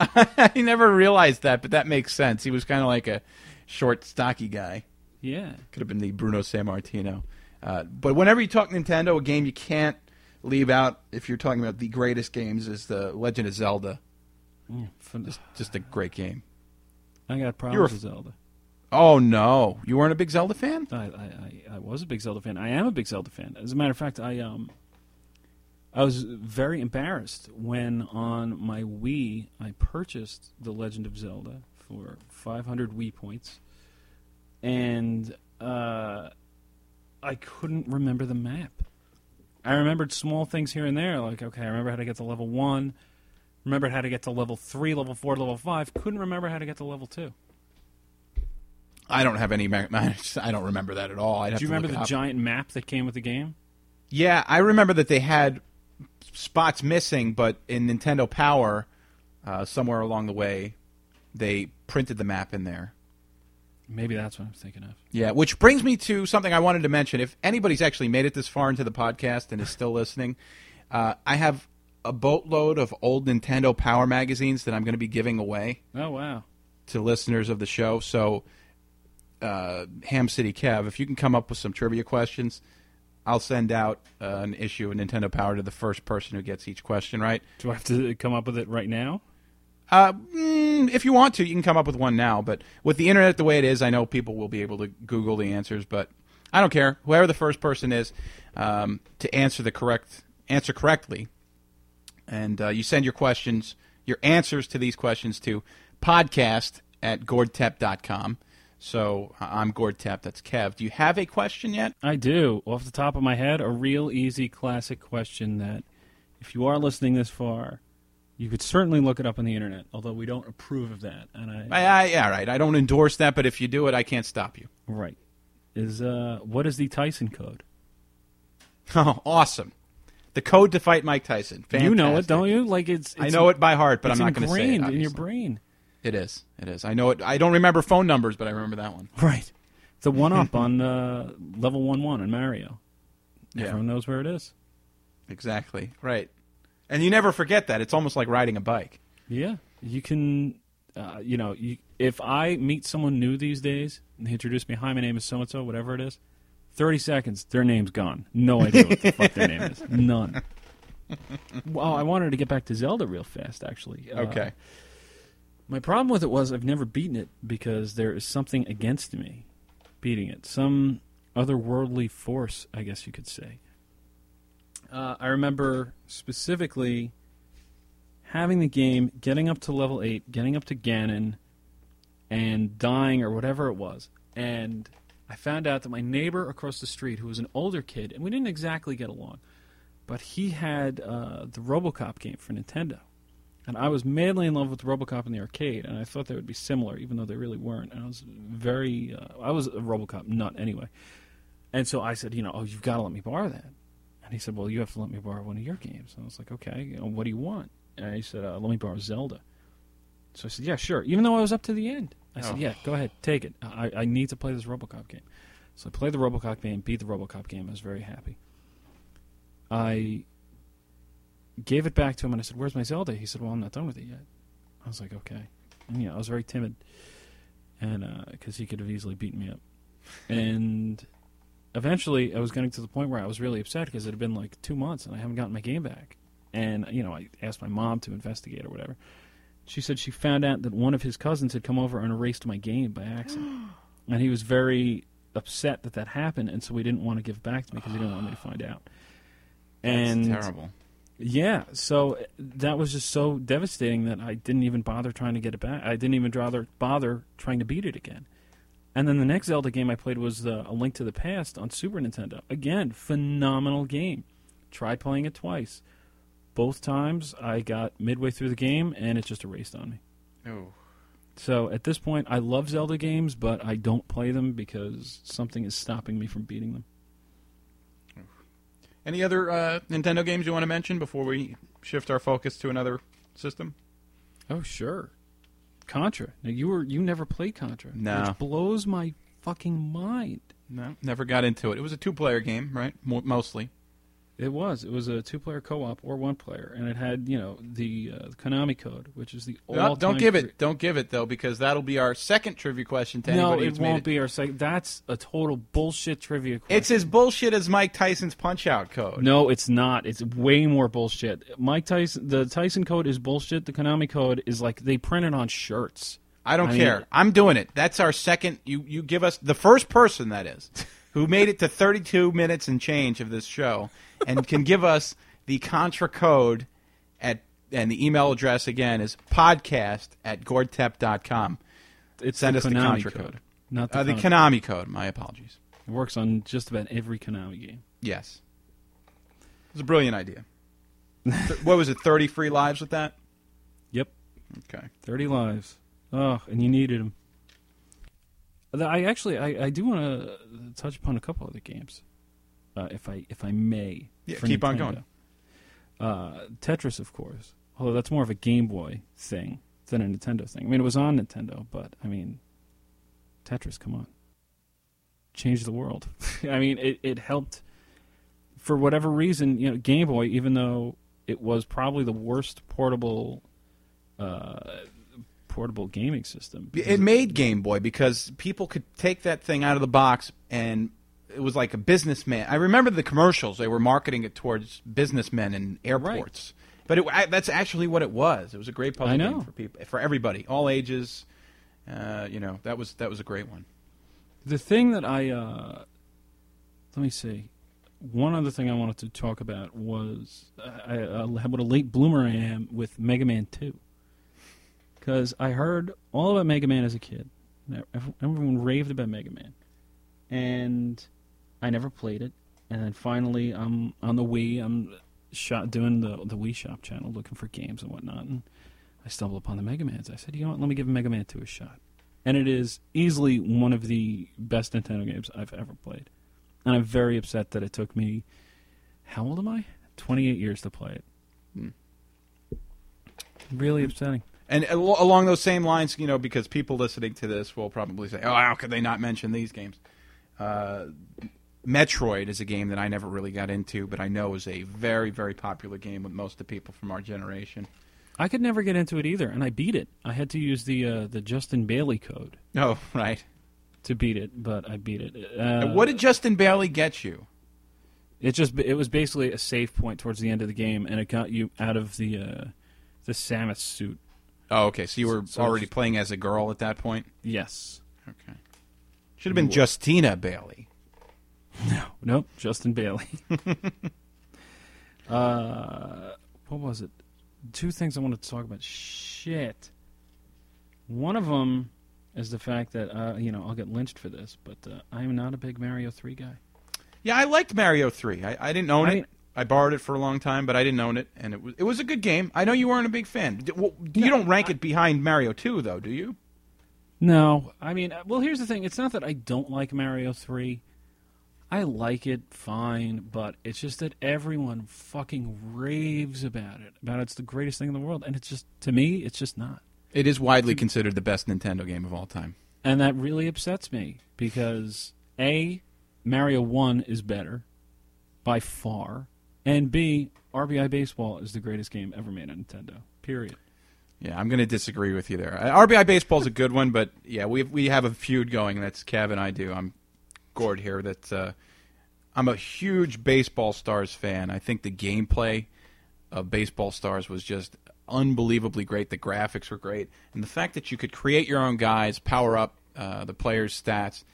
I never realized that, but that makes sense. He was kind of like a short, stocky guy. Yeah. Could have been the Bruno Sammartino. Uh, but whenever you talk Nintendo, a game you can't leave out if you're talking about the greatest games is the Legend of Zelda. Fun- Just, just a great game. I got You're a problems with Zelda. Oh no, you weren't a big Zelda fan? I, I, I, I was a big Zelda fan. I am a big Zelda fan. As a matter of fact, I um, I was very embarrassed when on my Wii I purchased The Legend of Zelda for 500 Wii points, and uh, I couldn't remember the map. I remembered small things here and there, like okay, I remember how to get to level one, remembered how to get to level three, level four, level five. Couldn't remember how to get to level two. I don't have any. I don't remember that at all. Have Do you remember the giant map that came with the game? Yeah, I remember that they had spots missing, but in Nintendo Power, uh, somewhere along the way, they printed the map in there. Maybe that's what I'm thinking of. Yeah, which brings me to something I wanted to mention. If anybody's actually made it this far into the podcast and is still listening, uh, I have a boatload of old Nintendo Power magazines that I'm going to be giving away Oh wow! to listeners of the show. So, uh, Ham City Kev, if you can come up with some trivia questions, I'll send out uh, an issue of Nintendo Power to the first person who gets each question right. Do I have to come up with it right now? Uh, mm, if you want to, you can come up with one now. But with the internet the way it is, I know people will be able to Google the answers. But I don't care. Whoever the first person is um, to answer the correct answer correctly, and uh, you send your questions, your answers to these questions to podcast at gordtep.com. So I'm Gord Tep. That's Kev. Do you have a question yet? I do. Off the top of my head, a real easy classic question that, if you are listening this far, you could certainly look it up on the internet. Although we don't approve of that, and I, I, I, yeah, right. I don't endorse that, but if you do it, I can't stop you. right is uh, what is the Tyson code? Oh, awesome. The code to fight Mike Tyson. You know it, don't you? Like it's, it's I know it by heart, but I'm not going to say it. ingrained in your brain. It is. It is. I know it. I don't remember phone numbers, but I remember that one. Right. It's a one up on uh, level one one in Mario. Yeah. Everyone knows where it is. Exactly. Right. And you never forget that. It's almost like riding a bike. Yeah, you can. Uh, you know, you, if I meet someone new these days and they introduce me, hi, my name is so and so, whatever it is, thirty seconds, their name's gone. No idea what the fuck their name is. None. Well, I wanted to get back to Zelda real fast, actually. Uh, Okay. My problem with it was I've never beaten it because there is something against me beating it. Some otherworldly force, I guess you could say. Uh, I remember specifically having the game, getting up to level 8, getting up to Ganon, and dying or whatever it was. And I found out that my neighbor across the street, who was an older kid, and we didn't exactly get along, but he had uh, the Robocop game for Nintendo. And I was madly in love with RoboCop in the arcade, and I thought they would be similar, even though they really weren't. And I was very, uh, I was a RoboCop nut anyway. And so I said, you know, oh, you've got to let me borrow that. And he said, well, you have to let me borrow one of your games. And I was like, okay, you know, what do you want? And he said, uh, let me borrow Zelda. So I said, yeah, sure. Even though I was up to the end, I said, Oh. yeah, go ahead, take it. I, I need to play this RoboCop game. So I played the RoboCop game, beat the RoboCop game. I was very happy. I gave it back to him and I said, "Where's my Zelda?" He said, "Well, I'm not done with it yet." I was like, "Okay." And, you know, I was very timid, and uh, because he could have easily beaten me up, and eventually I was getting to the point where I was really upset because it had been like two months and I haven't gotten my game back, and you know, I asked my mom to investigate or whatever. She said she found out that one of his cousins had come over and erased my game by accident, and he was very upset that that happened, and so he didn't want to give it back to me because he didn't want me to find out. And That's terrible. Yeah, so uh, that was just so devastating that I didn't even bother trying to get it back. I didn't even bother bother trying to beat it again. And then the next Zelda game I played was uh, A Link to the Past on Super Nintendo. Again, phenomenal game. Tried playing it twice. Both times I got midway through the game and it just erased on me. Oh. So at this point, I love Zelda games, but I don't play them because something is stopping me from beating them. Any other uh, Nintendo games you want to mention before we shift our focus to another system? Oh sure, Contra. Now you were you never played Contra, No. which blows my fucking mind. No, never got into it. It was a two-player game, right? Mo- mostly. It was. It was a two-player co-op or one-player, and it had you know the uh, Konami code, which is the No, all-time don't give it. Don't give it though, because that'll be our second trivia question to No, anybody it won't be our second. That's a total bullshit trivia. Question. It's as bullshit as Mike Tyson's Punch-Out code. No, it's not. It's way more bullshit. Mike Tyson, the Tyson code is bullshit. The Konami code is like they print it on shirts. I don't I mean- care. I'm doing it. That's our second. You you give us the first person that is who made it to 32 minutes and change of this show and can give us the Contra code at and the email address again is podcast at gordtep.com. It's Send us the Contra code, code. not the, Uh, the Konami. Konami code. My apologies. It works on just about every Konami game. Yes, it's a brilliant idea. What was it? 30 free lives with that? Yep. Okay. Thirty lives. Oh, and you needed them. I actually, I, I do want to touch upon a couple other games, uh, if I if I may. Yeah, for keep on going. Uh, Tetris, of course. Although that's more of a Game Boy thing than a Nintendo thing. I mean, it was on Nintendo, but I mean, Tetris, come on, changed the world. I mean, it it helped for whatever reason. You know, Game Boy, even though it was probably the worst portable uh, portable gaming system. It made Game Boy because people could take that thing out of the box and it was like a businessman. I remember the commercials; they were marketing it towards businessmen and airports. But it, I, that's actually what it was. It was a great puzzle game for people, for everybody, all ages. Uh, you know, that was that was a great one. The thing that I uh, let me see. One other thing I wanted to talk about was I, I, what a late bloomer I am with Mega Man Two, because I heard all about Mega Man as a kid. Everyone raved about Mega Man, and I never played it. And then finally, I'm on the Wii. I'm shot doing the the Wii Shop channel, looking for games and whatnot, and I stumbled upon the Mega Man's. I said, you know what? Let me give Mega Man Two a shot and it is easily one of the best Nintendo games I've ever played. And I'm very upset that it took me how old am I? 28 years to play it. Hmm. Really upsetting. And al- along those same lines, you know, because people listening to this will probably say, "Oh, how could they not mention these games?" Uh, Metroid is a game that I never really got into, but I know is a very, very popular game with most of the people from our generation. I could never get into it either, and I beat it. I had to use the uh, the Justin Bailey code Oh, right. to beat it, but I beat it. Uh, what did Justin Bailey get you? It just it was basically a save point towards the end of the game, and it got you out of the uh, the Samus suit. Oh, okay. So you were So- already playing as a girl at that point. Yes. Okay. Should have been Justina Bailey. No, nope. Justin Bailey. uh, what was it? Two things I wanted to talk about. Shit. One of them is the fact that uh, you know I'll get lynched for this, but uh, I am not a big Mario three guy. Yeah, I liked Mario Three. I, I didn't own I- it. I borrowed it for a long time, but I didn't own it, and it was it was a good game. I know you weren't a big fan. Well, you don't rank it behind Mario Two, though, do you? No, I mean, uh, well, here's the thing. It's not that I don't like Mario 3. I like it fine, but it's just that everyone fucking raves about it. About it's the greatest thing in the world, and it's just to me, it's just not. It is widely considered the best Nintendo game of all time. And that really upsets me because A, Mario 1 is better by far, and B, RBI Baseball is the greatest game ever made on Nintendo. Period. Yeah, I'm going to disagree with you there. RBI Baseball's a good one, but yeah, we we have a feud going. That's Kev and I do. I'm Gord here. That uh, I'm a huge Baseball Stars fan. I think the gameplay of Baseball Stars was just unbelievably great. The graphics were great, and the fact that you could create your own guys, power up uh, the players' stats.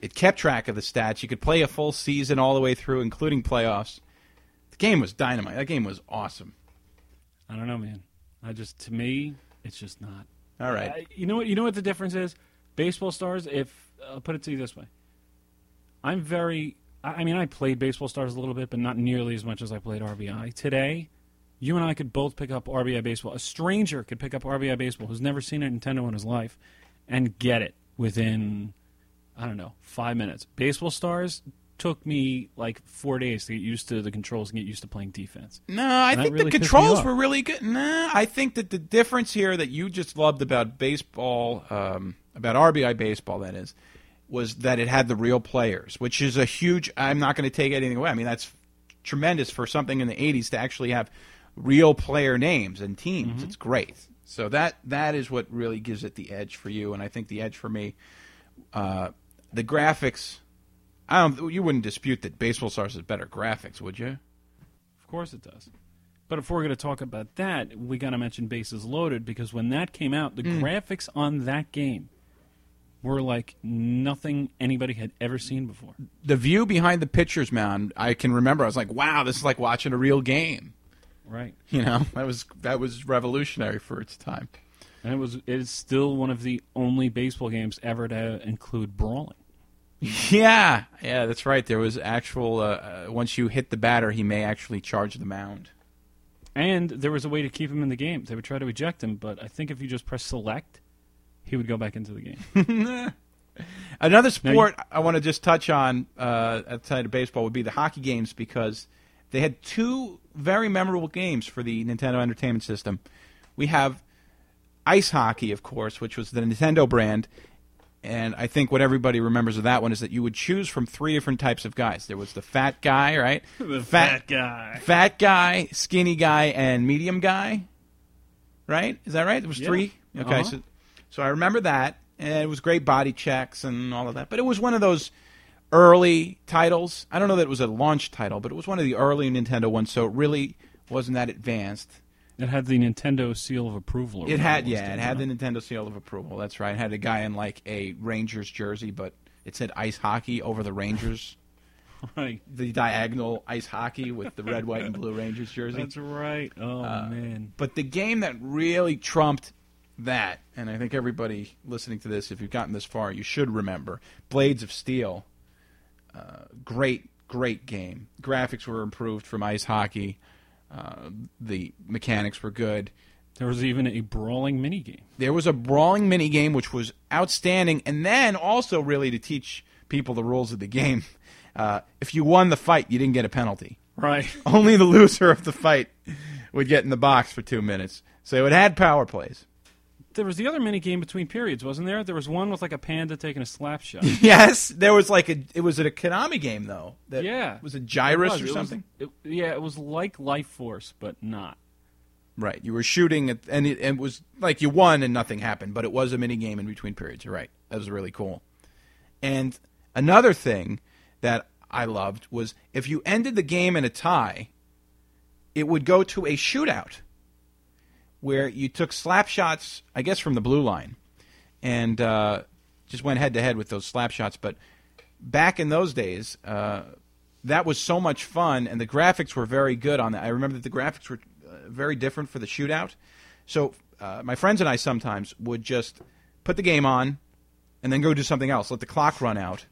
It kept track of the stats. You could play a full season all the way through, including playoffs. The game was dynamite. That game was awesome. I don't know, man. I just, to me, it's just not. All right. I- you know what? You know what the difference is. Baseball stars. If I'll put it to you this way, I'm very. I mean, I played baseball stars a little bit, but not nearly as much as I played RBI. Today, you and I could both pick up RBI baseball. A stranger could pick up RBI baseball who's never seen a Nintendo in his life, and get it within, I don't know, five minutes. Baseball stars took me like four days to get used to the controls and get used to playing defense. No, I And think really the controls were really good. Nah, I think that the difference here that you just loved about baseball, um, about RBI baseball, that is, was that it had the real players, which is a huge. I'm not going to take anything away. I mean, that's tremendous for something in the '80s to actually have real player names and teams. Mm-hmm. It's great. So that that is what really gives it the edge for you, and I think the edge for me, uh, the graphics. I don't. You wouldn't dispute that Baseball Stars has better graphics, would you? Of course it does. But if we're going to talk about that, we got to mention Bases Loaded because when that came out, the graphics on that game were like nothing anybody had ever seen before. the view behind the pitcher's mound, I can remember. I was like, "Wow, this is like watching a real game." Right. You know, that was that was revolutionary for its time. And it was it is still one of the only baseball games ever to include brawling. Yeah, yeah, that's right. There was actual. Uh, uh, once you hit the batter, he may actually charge the mound. And there was a way to keep him in the game. They would try to eject him, but I think if you just press select, he would go back into the game. Another Now you- sport I want to just touch on uh, outside of baseball would be the hockey games because they had two very memorable games for the Nintendo Entertainment System. We have ice hockey, of course, which was the Nintendo brand, and I think what everybody remembers of that one is that you would choose from three different types of guys. There was the fat guy, right? the fat guy. fat guy, skinny guy, and medium guy. Right? Is that right? There was Yeah. three. Okay, Uh-huh. so so I remember that, and it was great body checks and all of that. But it was one of those early titles. I don't know that it was a launch title, but it was one of the early Nintendo ones. So it really wasn't that advanced. It had the Nintendo seal of approval. It had yeah, it had the Nintendo seal of approval. That's right. It had a guy in like a Rangers jersey, but it said ice hockey over the Rangers. right. the diagonal ice hockey with the red, white, and blue Rangers jersey. That's right. Oh uh, man. But the game that really trumped that, and I think everybody listening to this, if you've gotten this far, you should remember Blades of Steel. Uh, great, great game. Graphics were improved from ice hockey. Uh, the mechanics were good. There was even a brawling minigame. There was a brawling mini game which was outstanding, and then also really to teach people the rules of the game. Uh, if you won the fight, you didn't get a penalty. Right. Only the loser of the fight would get in the box for two minutes. So it had power plays. There was the other mini game between periods, wasn't there? There was one with like a panda taking a slap shot. Yes, there was like a. It was a Konami game though. That Yeah. was it Gyruss It was. or It was- something? it- yeah, it was like Life Force, but not. Right. You were shooting, at, and it, and it was like you won and nothing happened, but it was a mini game in between periods. You're right. That was really cool. And another thing that I loved was if you ended the game in a tie, it would go to a shootout where you took slap shots, I guess, from the blue line, and uh, just went head to head with those slap shots. But back in those days, uh, that was so much fun, and the graphics were very good on that. I remember that the graphics were uh, very different for the shootout. So uh, my friends and I sometimes would just put the game on and then go do something else. Let the clock run out.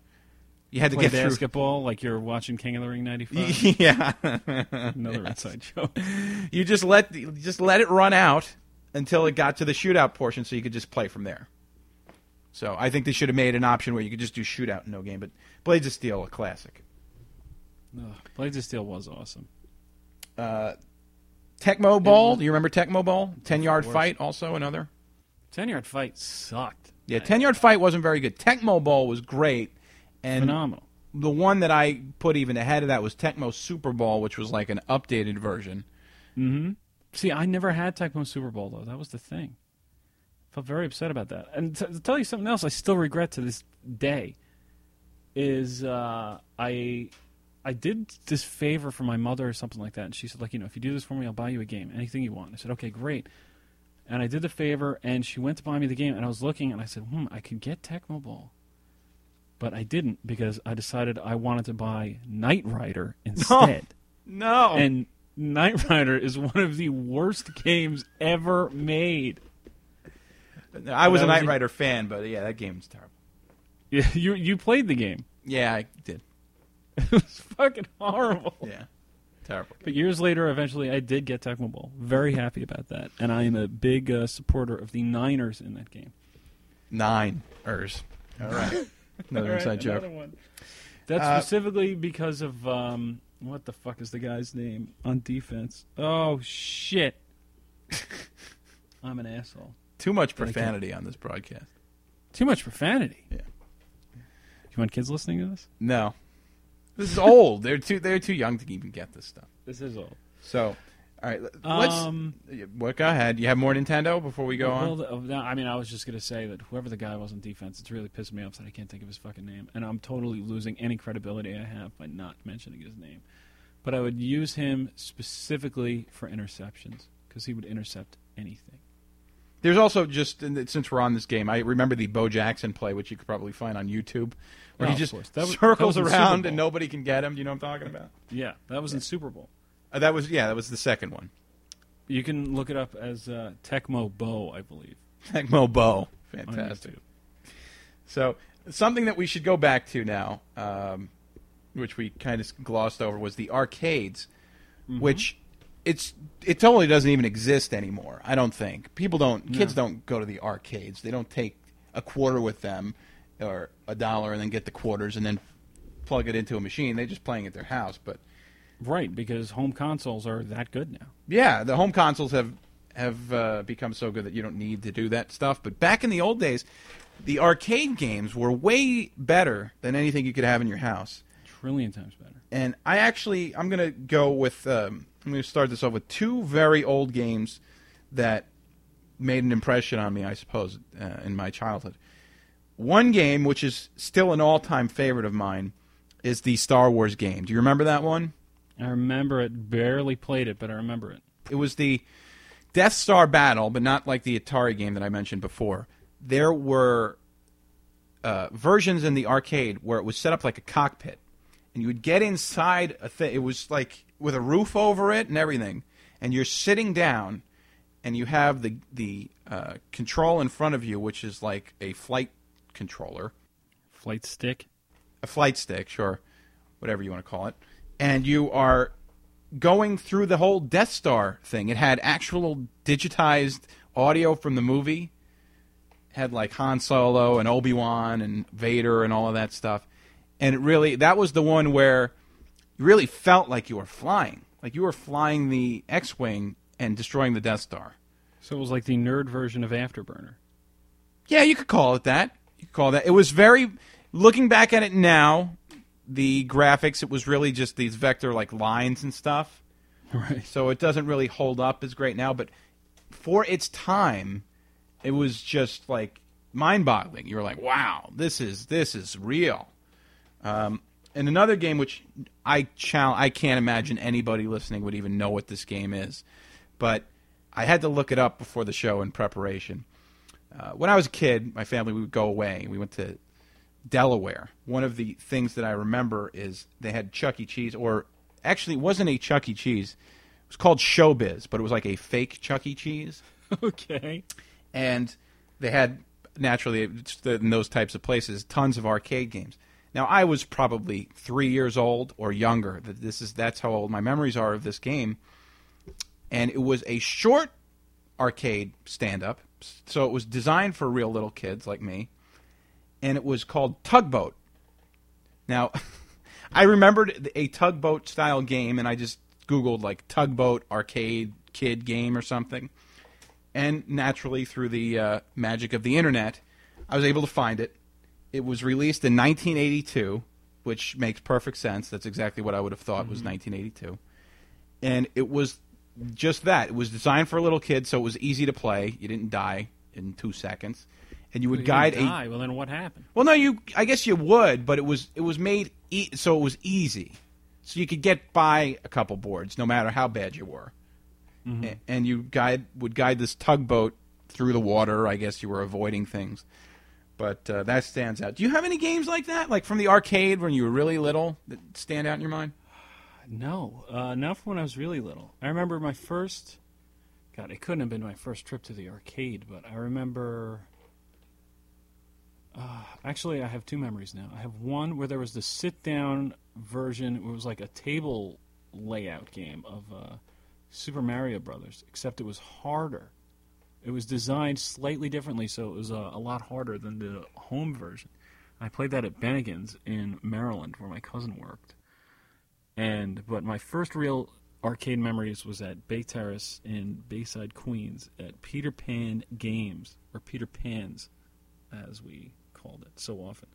You had to Play get through. basketball like you're watching King of the Ring '95. yeah, Another inside joke. you just let you just let it run out until it got to the shootout portion, so you could just play from there. So I think they should have made an option where you could just do shootout in no game. But Blades of Steel, a classic. Ugh, Blades of Steel was awesome. Uh, Tecmo Bowl. Do you remember Tecmo Bowl? Ten yard fight, also another. Ten yard fight sucked. Yeah, ten yard fight wasn't very good. Tecmo Bowl was great, and Phenomenal. the one that I put even ahead of that was Tecmo Super Bowl, which was like an updated version. See, I never had Tecmo Super Bowl though. That was the thing. Felt very upset about that. And t- to tell you something else, I still regret to this day. Is uh, I I did this favor for my mother or something like that, and she said like you know if you do this for me, I'll buy you a game, anything you want. I said okay, great. And I did the favor, and she went to buy me the game, and I was looking, and I said, hmm, I could get Tecmo Bowl. But I didn't because I decided I wanted to buy Knight Rider instead. No, And Knight Rider is one of the worst games ever made. I was a Knight Rider fan, but yeah, that game's terrible. Yeah, You you played the game. Yeah, I did. It was fucking horrible. Yeah, terrible. But years later, eventually, I did get Tecmo Bowl. Very happy about that, and I am a big uh, supporter of the Niners in that game. Nine ers. All right, another All right, inside joke. another one. That's Uh, specifically because of um, what the fuck is the guy's name on defense? Oh shit! I'm an asshole. Too much But I can't- profanity on this broadcast. Too much profanity. Yeah. Do you want kids listening to this? No, this is old. they're too they're too young to even get this stuff. This is old. So, all right, let's. Um, what? Go ahead. You have more Nintendo before we go well, on. uh, I mean, I was just gonna say that whoever the guy was on defense, it's really pissing me off that I can't think of his fucking name, and I'm totally losing any credibility I have by not mentioning his name. But I would use him specifically for interceptions because he would intercept anything. There's also just since we're on this game, I remember the Bo Jackson play, which you could probably find on YouTube, where Oh, he just course. That was- circles around and nobody can get him. Do you know what I'm talking about? Yeah, that was in Super Bowl. Uh, that was yeah, that was the second one. You can look it up as uh, Tecmo Bo, I believe. Tecmo Bo, on fantastic. So something that we should go back to now, um, which we kind of glossed over, was the arcades, Mm-hmm. which it's it totally doesn't even exist anymore. I don't think people don't kids don't go to the arcades. They don't take a quarter with them or a dollar and then get the quarters and then plug it into a machine. They're just playing at their house. But Right, because home consoles are that good now. yeah, the home consoles have have uh, become so good that you don't need to do that stuff. But back in the old days, the arcade games were way better than anything you could have in your house. Trillion times better. And I actually, I'm going to go with, um, I'm going to start this off with two very old games that made an impression on me, I suppose, uh, in my childhood. One game, which is still an all time favorite of mine, is the Star Wars game. Do you remember that one? I remember it. Barely played it, but I remember it. It was the Death Star battle, but not like the Atari game that I mentioned before. There were uh, versions in the arcade where it was set up like a cockpit, and you would get inside a thing. It was like with a roof over it and everything, and you're sitting down, and you have the the uh, control in front of you, which is like a flight controller Flight stick. a flight stick, sure, whatever you want to call it, and you are going through the whole Death Star thing. It had actual digitized audio from the movie. Had like Han Solo and Obi Wan and Vader and all of that stuff, and it really that was the one where you really felt like you were flying, like you were flying the X-wing and destroying the Death Star. So it was like the nerd version of Afterburner. Yeah, you could call it that. You could call it that. It was very. Looking back at it now, the graphics it was really just these vector like lines and stuff. Right. So it doesn't really hold up as great now, but for its time, it was just like mind-boggling. You were like, "Wow, this is this is real." Um, and another game which I chal- I can't imagine anybody listening would even know what this game is, but I had to look it up before the show in preparation. Uh, when I was a kid, my family we would go away. We went to Delaware. One of the things that I remember is they had Chuck E. Cheese, or actually, it wasn't a Chuck E. Cheese. It was called Showbiz, but it was like a fake Chuck E. Cheese okay. and they had naturally in those types of places tons of arcade games. Now I was probably three years old or younger. That this is that's how old my memories are of this game, and it was a short arcade stand up, so it was designed for real little kids like me, and it was called Tugboat. Now, I remembered a tugboat style game, and I just googled like tugboat arcade kid game or something and naturally through the uh, magic of the internet, I was able to find it. It was released in 1982, which makes perfect sense. That's exactly what I would have thought was 1982, and it was just that. It was designed for a little kid, so it was easy to play. You didn't die in two seconds, and you would You guide a. Well, then what happened? well, no, you. I guess you would, but it was it was made e- so it was easy, so you could get by a couple boards, no matter how bad you were. A- And you guide would guide this tugboat through the water. I guess you were avoiding things, but uh, that stands out. Do you have any games like that, like from the arcade when you were really little, that stand out in your mind? No, uh, not from when I was really little. I remember my first. God, it couldn't have been my first trip to the arcade, but I remember. Uh, actually, I have two memories now. I have one where there was the sit-down version. It was like a table layout game of uh, Super Mario Brothers, except it was harder. It was designed slightly differently, so it was uh, a lot harder than the home version. I played that at Bennigan's in Maryland, where my cousin worked. And but my first real arcade memories was at Bay Terrace in Bayside, Queens, at Peter Pan Games or Peter Pan's, as we called it so often.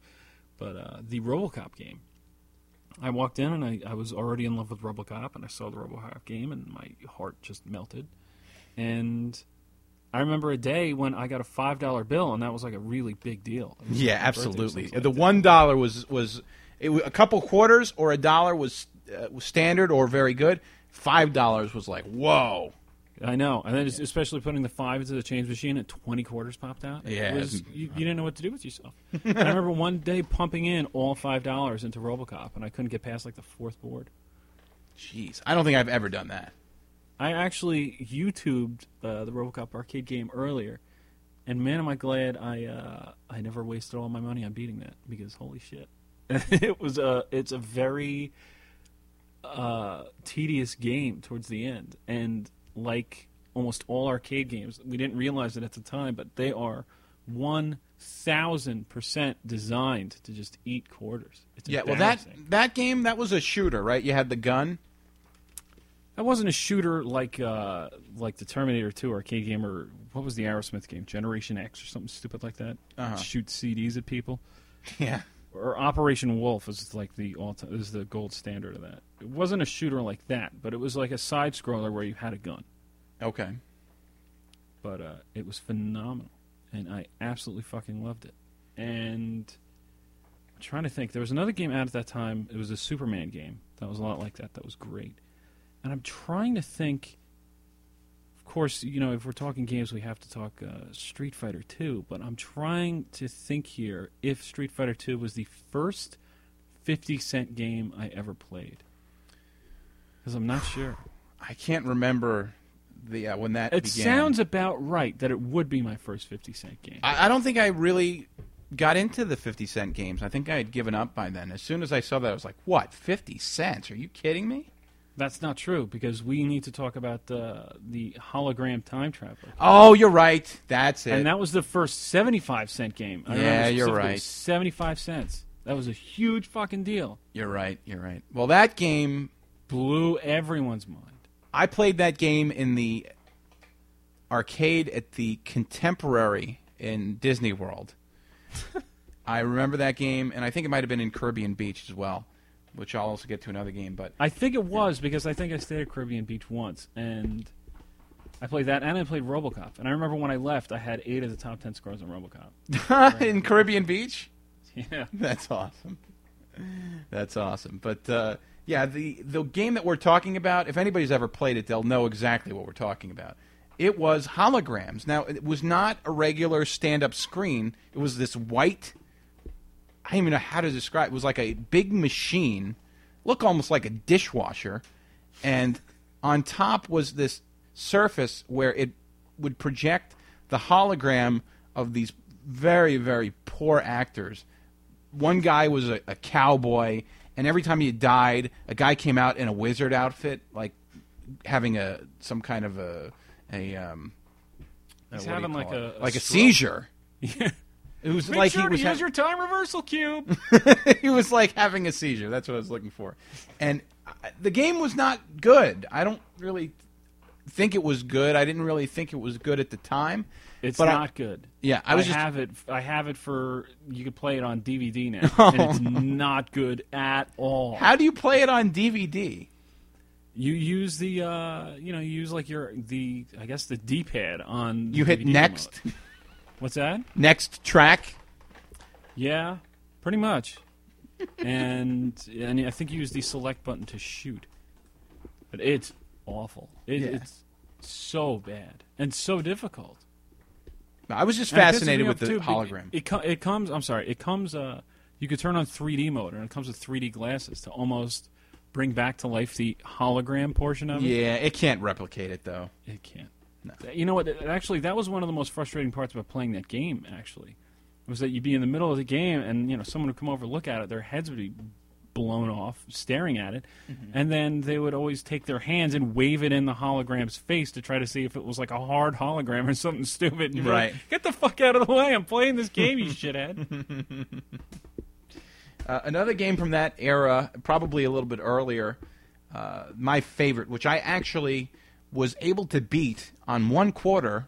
But uh, the RoboCop game. I walked in and I, I was already in love with RoboCop, and I saw the RoboCop game, and my heart just melted. And I remember a day when I got a five dollar bill, and that was like a really big deal. Yeah, like my birthday or absolutely. something The that. one dollar was was a couple quarters or a dollar was, uh, was standard or very good. Five dollars was like whoa. I know, and then it's- especially putting the five into the change machine and twenty quarters popped out. It Yeah. was, you, you didn't know what to do with yourself. I remember one day pumping in all five dollars into RoboCop, and I couldn't get past like the fourth board. Jeez, I don't think I've ever done that. I actually YouTubed uh, the RoboCop arcade game earlier, and man, am I glad I uh, I never wasted all my money on beating that because holy shit, it was a it's a very uh, tedious game towards the end, and like almost all arcade games, we didn't realize it at the time, but they are one thousand percent designed to just eat quarters. It's Yeah, well that that game that was a shooter, right? You had the gun. That wasn't a shooter like uh, like the Terminator 2 arcade game or what was the Aerosmith game, Generation X or something stupid like that. Uh-huh. Shoot CDs at people. Yeah. Or Operation Wolf is like the all is the gold standard of that. It wasn't a shooter like that, but it was like a side scroller where you had a gun. Okay. But uh, it was phenomenal, and I absolutely fucking loved it. And I'm trying to think. There was another game out at that time. It was a Superman game that was a lot like that. That was great. And I'm trying to think. Of course, you know, if we're talking games, we have to talk uh, Street Fighter 2. But I'm trying to think here if Street Fighter 2 was the first 50 cent game I ever played. Because I'm not sure. I can't remember the uh, when that It began. sounds about right that it would be my first 50 cent game. I, I don't think I really got into the fifty cent games. I think I had given up by then. As soon as I saw that, I was like, "What? Fifty cents? Are you kidding me?" That's not true because we need to talk about uh, the hologram time traveler. Oh, you're right. That's it. And that was the first 75 cent game. I Yeah, you're right. 75 cents. That was a huge fucking deal. you're right. You're right. Well, that game Blew everyone's mind. I played that game in the arcade at the Contemporary in Disney World. I remember that game, and I think it might have been in Caribbean Beach as well. which I'll also get to another game. But I think it was because I think I stayed at Caribbean Beach once, and I played that, and I played RoboCop. And I remember when I left, I had eight of the top ten scores on RoboCop. in Caribbean Beach, Yeah, that's awesome. That's awesome. But uh, yeah, the the game that we're talking about, if anybody's ever played it, they'll know exactly what we're talking about. It was holograms. Now, it was not a regular stand-up screen. It was this white. I don't even know how to describe. It was like a big machine, look almost like a dishwasher, and on top was this surface where it would project the hologram of these very very poor actors one guy was a, a cowboy, and every time he died, a guy came out in a wizard outfit, like having a some kind of a a um. uh, He's having like a- a like a seizure. yeah. It was Make like sure he was to ha- your time reversal cube. he was like having a seizure. That's what I was looking for. And I- the game was not good. I don't really think it was good. I didn't really think it was good at the time. It's But I- not good. Yeah, I was just have it. I have it for you could play it on DVD now, Oh. and it's not good at all. How do you play it on DVD? You use the, uh, you know, you use like your the, I guess the D pad on. You hit DVD next, remote. What's that? next track. Yeah, pretty much. and and I think you use the select button to shoot, but it's awful. It, Yeah. It's so bad and so difficult. I was just it fascinated with the too, hologram. It, co- it comes. I'm sorry. It comes. Uh, you could turn on 3D mode, and it comes with 3D glasses to almost bring back to life the hologram portion of it. Yeah, it can't replicate it though. It can't. You know what? it- Actually, that was one of the most frustrating parts about playing that game. Actually, was that you'd be in the middle of the game, and you know someone would come over, look at it, their heads would be blown off, staring at it, Mm-hmm. and then they would always take their hands and wave it in the hologram's face to try to see if it was like a hard hologram or something stupid. And you'd like, Right. Get the fuck out of the way! I'm playing this game, you shithead. Uh, another game from that era, probably a little bit earlier, uh, my favorite, which I actually was able to beat on one quarter,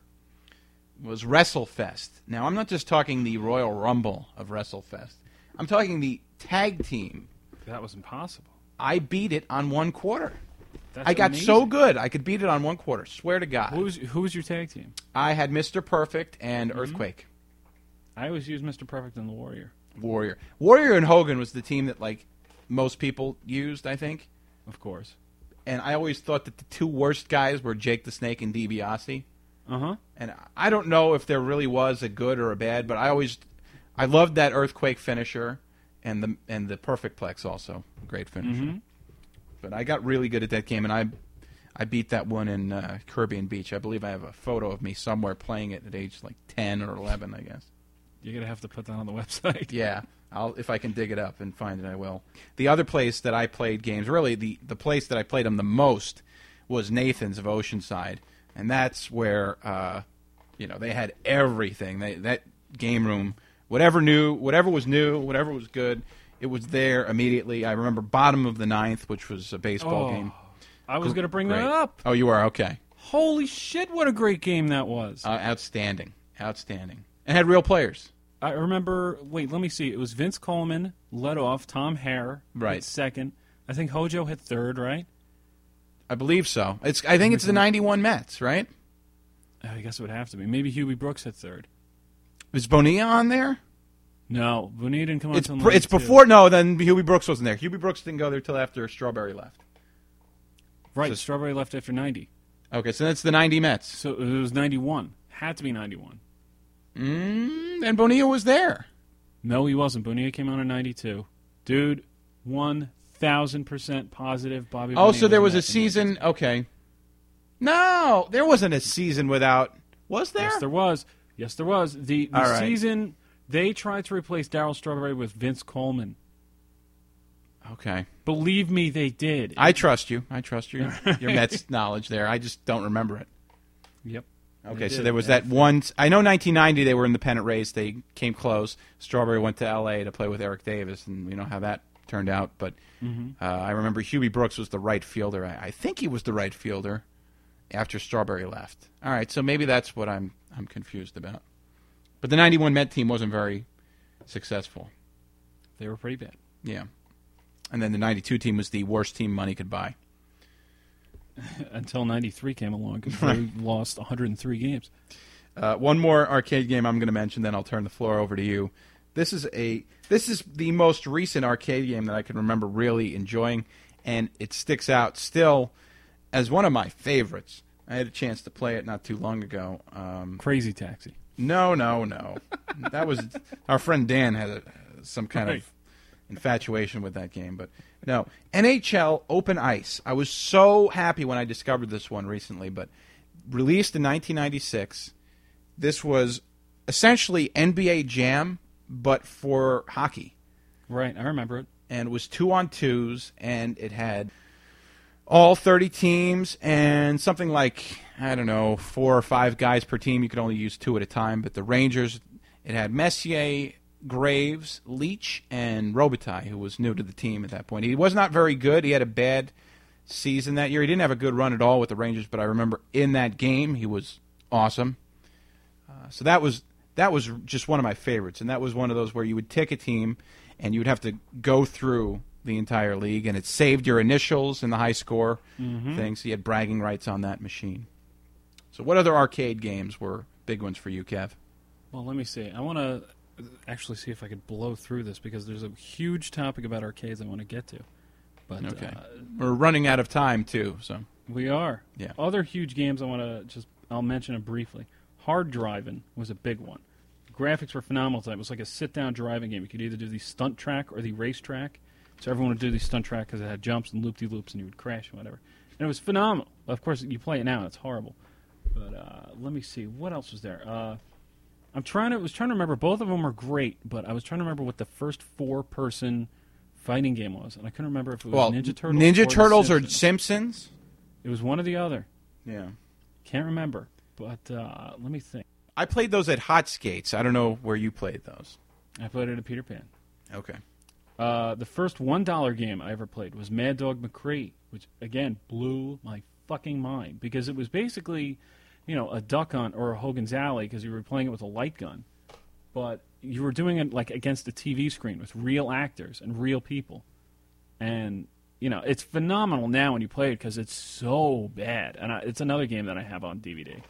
was WrestleFest. Now, I'm not just talking the Royal Rumble of WrestleFest. I'm talking the tag team. That was impossible. I beat it on one quarter. That's I got amazing. so good, I could beat it on one quarter. Swear to God. Who was who was your tag team? I had Mr. Perfect and Mm-hmm. Earthquake. I always use Mr. Perfect and the Warrior. Warrior. Warrior and Hogan was the team that like most people used, I think. Of course. And I always thought that the two worst guys were Jake the Snake and DiBiase. Uh huh. And I don't know if there really was a good or a bad, but I always I loved that earthquake finisher and the and the perfect plex also. Great finisher. Mhm. But I got really good at that game and I I beat that one in uh, Caribbean Beach. I believe I have a photo of me somewhere playing it at age like 10 or 11, I guess. You're gonna have to put that on the website. Yeah, I'll if I can dig it up and find it, I will. The other place that I played games, really the the place that I played them the most, was Nathan's of Oceanside, and that's where uh, you know they had everything. They that game room, whatever new, whatever was new, whatever was good, it was there immediately. I remember bottom of the ninth, which was a baseball Oh, game. I was gonna bring Great. that up. Oh, you are okay. Holy shit! What a great game that was. Uh, outstanding, outstanding, and had real players. I remember. Wait, let me see. It was Vince Coleman led off. Tom Herr Right. second. I think Hojo hit third. Right. I believe so. It's I think it's the '91 Mets, right? I guess it would have to be. Maybe Hubie Brooks hit third. Is Bonilla on there? No, Bonilla didn't come on It's until pr- it's 92. before no. Then Hubie Brooks wasn't there. Hubie Brooks didn't go there till after Strawberry left. Right. so- Strawberry left after ninety, Okay, so that's the '90 Mets. so it was ninety-one. Had to be ninety-one. Mm, and Bonilla was there. No, he wasn't. Bonilla came on in ninety-two. Dude, one thousand percent positive. Bobby. Oh, Bonilla so there was in a that- season. Okay. No, there wasn't a season without. Was there? Yes, there was. Yes, there was. The, the right. season they tried to replace Darryl Strawberry with Vince Coleman. Okay, Believe me, they did. I trust you. I trust your your Mets knowledge there. I just don't remember it. yep. Okay, so there was yeah. that one. I know 1990 they were in the pennant race. They came close. Strawberry went to L.A. to play with Eric Davis, and you know how that turned out. But Mm-hmm. uh, I remember Hubie Brooks was the right fielder. I, I think he was the right fielder after Strawberry left. All right, so maybe that's what I'm I'm confused about. But the 91 Met team wasn't very successful. They were pretty bad. Yeah. and then the '92 team was the worst team money could buy. Until '93 came along, because they lost 103 games. Uh, one more arcade game I'm going to mention, then I'll turn the floor over to you. This is a this is the most recent arcade game that I can remember really enjoying, and it sticks out still as one of my favorites. I had a chance to play it not too long ago. Um, Crazy Taxi. no, no, no. that was our friend Dan had a, some kind Right. of infatuation with that game, but no. NHL Open Ice. I was so happy when I discovered this one recently, but released in 1996. This was essentially NBA Jam, but for hockey Right, I remember it. and it was two on twos, and it had all 30 teams and something like, I don't know, four or five guys per team. You could only use two at a time. But the Rangers, it had Messier, Graves, Leach, and Robitaille, who was new to the team at that point. He was not very good. He had a bad season that year. He didn't have a good run at all with the Rangers, but I remember in that game he was awesome. Uh, so that was that was just one of my favorites, and that was one of those where you would take a team and you would have to go through the entire league, and it saved your initials in the high score thing, so you had bragging rights on that machine. So, what other arcade games were big ones for you, Kev? Well, let me see. I want to actually see if I could blow through this because there's a huge topic about arcades I want to get to. But Okay, uh, we're running out of time too, so we are. Yeah. Other huge games I want to just I'll mention it briefly. Hard driving was a big one. Graphics were phenomenal. It was like a sit-down driving game. You could either do the stunt track or the race track. So everyone would do these stunt track because it had jumps and loop-de-loops, and you would crash and whatever. And it was phenomenal. Of course, you play it now, and it's horrible. But uh, let me see what else was there. Uh, I'm trying to was trying to remember. Both of them were great, but I was trying to remember what the first four-person fighting game was, and I couldn't remember if it was well, Ninja Turtles. Ninja or Turtles or Simpsons. Simpsons. It was one or the other. Yeah, Can't remember, but uh, let me think. I played those at Hot Skates. I don't know where you played those. I played it at Peter Pan. Okay. Uh, the first one dollar game I ever played was Mad Dog McCree, which again blew my fucking mind. Because it was basically, you know, a duck hunt or a Hogan's Alley because you were playing it with a light gun, but you were doing it like against a TV screen with real actors and real people, and you know it's phenomenal now when you play it because it's so bad. And I, it's another game that I have on DVD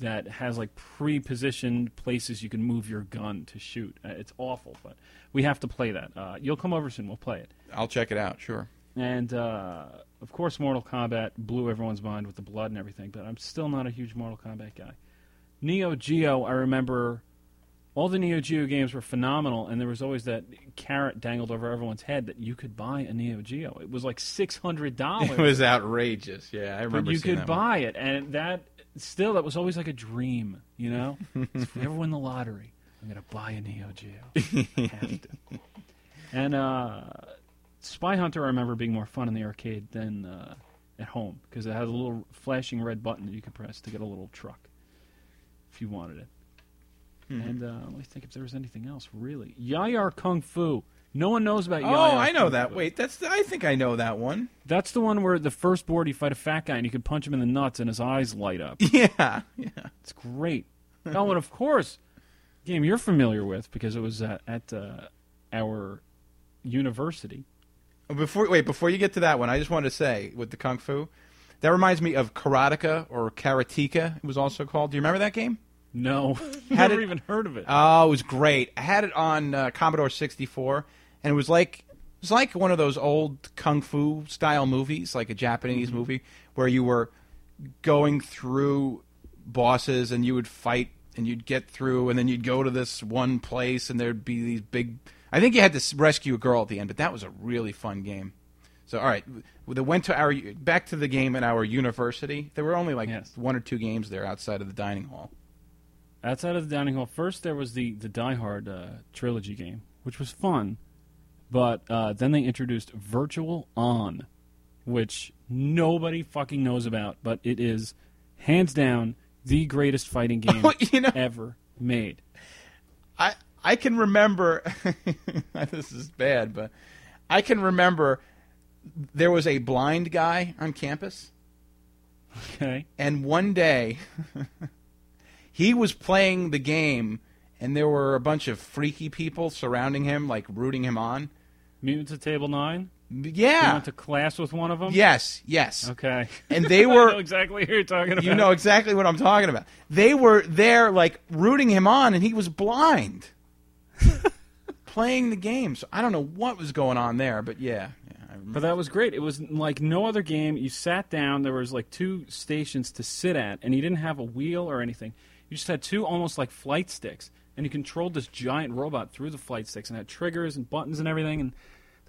that has like pre-positioned places you can move your gun to shoot. Uh, It's awful, but we have to play that. Uh, you'll come over soon. We'll play it. I'll check it out. Sure. And uh, of course, Mortal Kombat blew everyone's mind with the blood and everything. But I'm still not a huge Mortal Kombat guy. Neo Geo, I remember. All the Neo Geo games were phenomenal, and there was always that carrot dangled over everyone's head that you could buy a Neo Geo. It was like six hundred dollars. It was outrageous. Yeah, I remember. But you could that one. buy it, and that still that was always like a dream, you know. if we ever win the lottery, I'm gonna buy a Neo Geo. I have to. And uh, Spy Hunter, I remember being more fun in the arcade than uh, at home because it had a little flashing red button that you could press to get a little truck if you wanted it. Hmm. And uh, let me think if there was anything else really. Yie Ar Kung Fu. No one knows about Oh, I know that. Wait, that's. I think I know that one. That's the one where the first board you fight a fat guy and you can punch him in the nuts and his eyes light up. Yeah, yeah. It's great. oh, and of course, game you're familiar with because it was at, at uh, our university. Before wait, before you get to that one, I just wanted to say with the kung fu, that reminds me of karateka or karateka. It was also called. Do you remember that game? No, Had never it- even heard of it. Oh, it was great. I had it on uh, Commodore 64, and it was like it was like one of those old kung fu style movies, like a Japanese movie, where you were going through bosses and you would fight and you'd get through, and then you'd go to this one place and there'd be these big. I think you had to rescue a girl at the end, but that was a really fun game. So, all right, they went to our back to the game at our university. There were only like Yes. one or two games there outside of the dining hall. Outside of the dining hall, first there was the the Die Hard uh, trilogy game, which was fun, but uh, then they introduced Virtual On, which nobody fucking knows about, but it is hands down the greatest fighting game you know, ever made. I I can remember this is bad, but I can remember there was a blind guy on campus, Okay, and one day he was playing the game, and there were a bunch of freaky people surrounding him, like rooting him on. Mutants at Table Nine. Yeah, You went to class with one of them. Yes. Yes. Okay. And they I were know exactly who you're talking about. You know exactly what I'm talking about. They were there, like rooting him on, and he was blind, playing the game. So I don't know what was going on there, but yeah, yeah But that was great. It was like no other game. You sat down. There was like two stations to sit at, and you didn't have a wheel or anything. You just had two almost like flight sticks, and you controlled this giant robot through the flight sticks, and had triggers and buttons and everything, and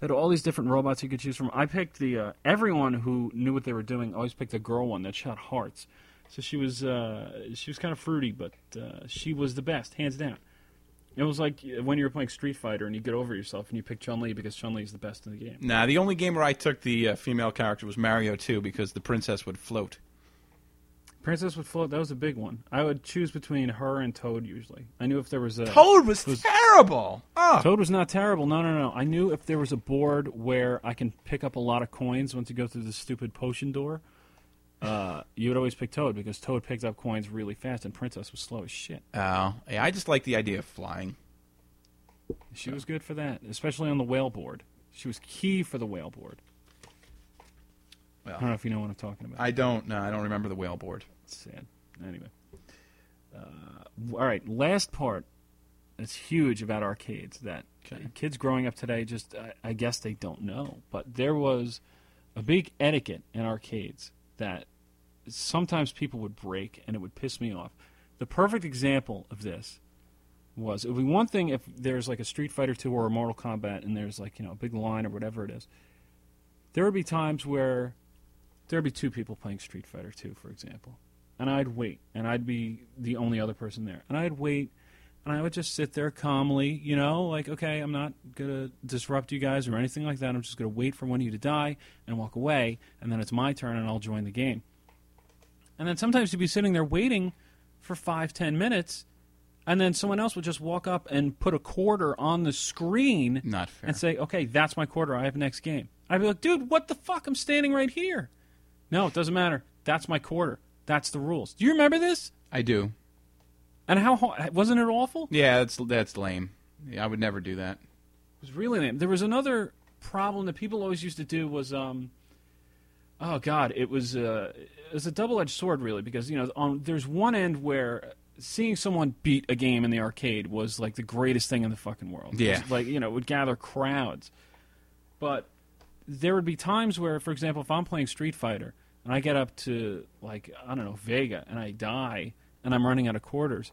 they had all these different robots you could choose from. I picked the uh, everyone who knew what they were doing always picked the girl one that shot hearts. So she was uh, she was kind of fruity, but uh, she was the best, hands down. It was like when you were playing Street Fighter and you get over yourself and you pick Chun Li because Chun Li is the best in the game. Nah, the only game where I took the uh, female character was Mario 2 because the princess would float. Princess would float. That was a big one. I would choose between her and Toad usually. I knew if there was a Toad was, was- terrible. Oh, Toad was not terrible. No, no, no. I knew if there was a board where I can pick up a lot of coins once you go through the stupid potion door. Uh, you would always pick Toad because Toad picked up coins really fast, and Princess was slow as shit. oh, yeah, I just like the idea of flying. She was good for that, especially on the whale board. She was key for the whale board. I don't know if you know what I'm talking about. I don't. No, I don't remember the whale board. It's sad. Anyway. Uh, all right, last part It's huge about arcades that Okay. kids growing up today just, I, I guess they don't know. But there was a big etiquette in arcades that sometimes people would break and it would piss me off. The perfect example of this was it would be one thing if there's like a Street Fighter 2 or a Mortal Kombat and there's like, you know, a big line or whatever it is. There would be times where there'd be two people playing Street Fighter 2, for example. And I'd wait, and I'd be the only other person there. And I'd wait, and I would just sit there calmly, you know, like, okay, I'm not going to disrupt you guys or anything like that. I'm just going to wait for one of you to die and walk away, and then it's my turn, and I'll join the game. And then sometimes you'd be sitting there waiting for five, ten minutes, and then someone else would just walk up and put a quarter on the screen Not fair. and say, okay, that's my quarter. I have next game. I'd be like, dude, what the fuck? I'm standing right here. No, it doesn't matter. That's my quarter. That's the rules. Do you remember this? I do. And how ho- wasn't it awful? Yeah, that's that's lame. Yeah, I would never do that. It was really lame. There was another problem that people always used to do was, um, oh god, it was uh, it was a double edged sword really because you know on there's one end where seeing someone beat a game in the arcade was like the greatest thing in the fucking world. Yeah. like you know it would gather crowds, but there would be times where, for example, if I'm playing Street Fighter and I get up to like I don't know Vega and I die and I'm running out of quarters.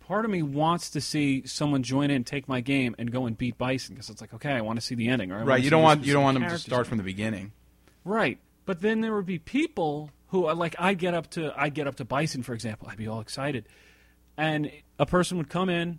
Part of me wants to see someone join in, take my game, and go and beat Bison because it's like, okay, I want to see the ending. Or Right. You don't want you don't want them to start from the beginning. Right. But then there would be people who are like I get up to I get up to Bison for example, I'd be all excited. And a person would come in,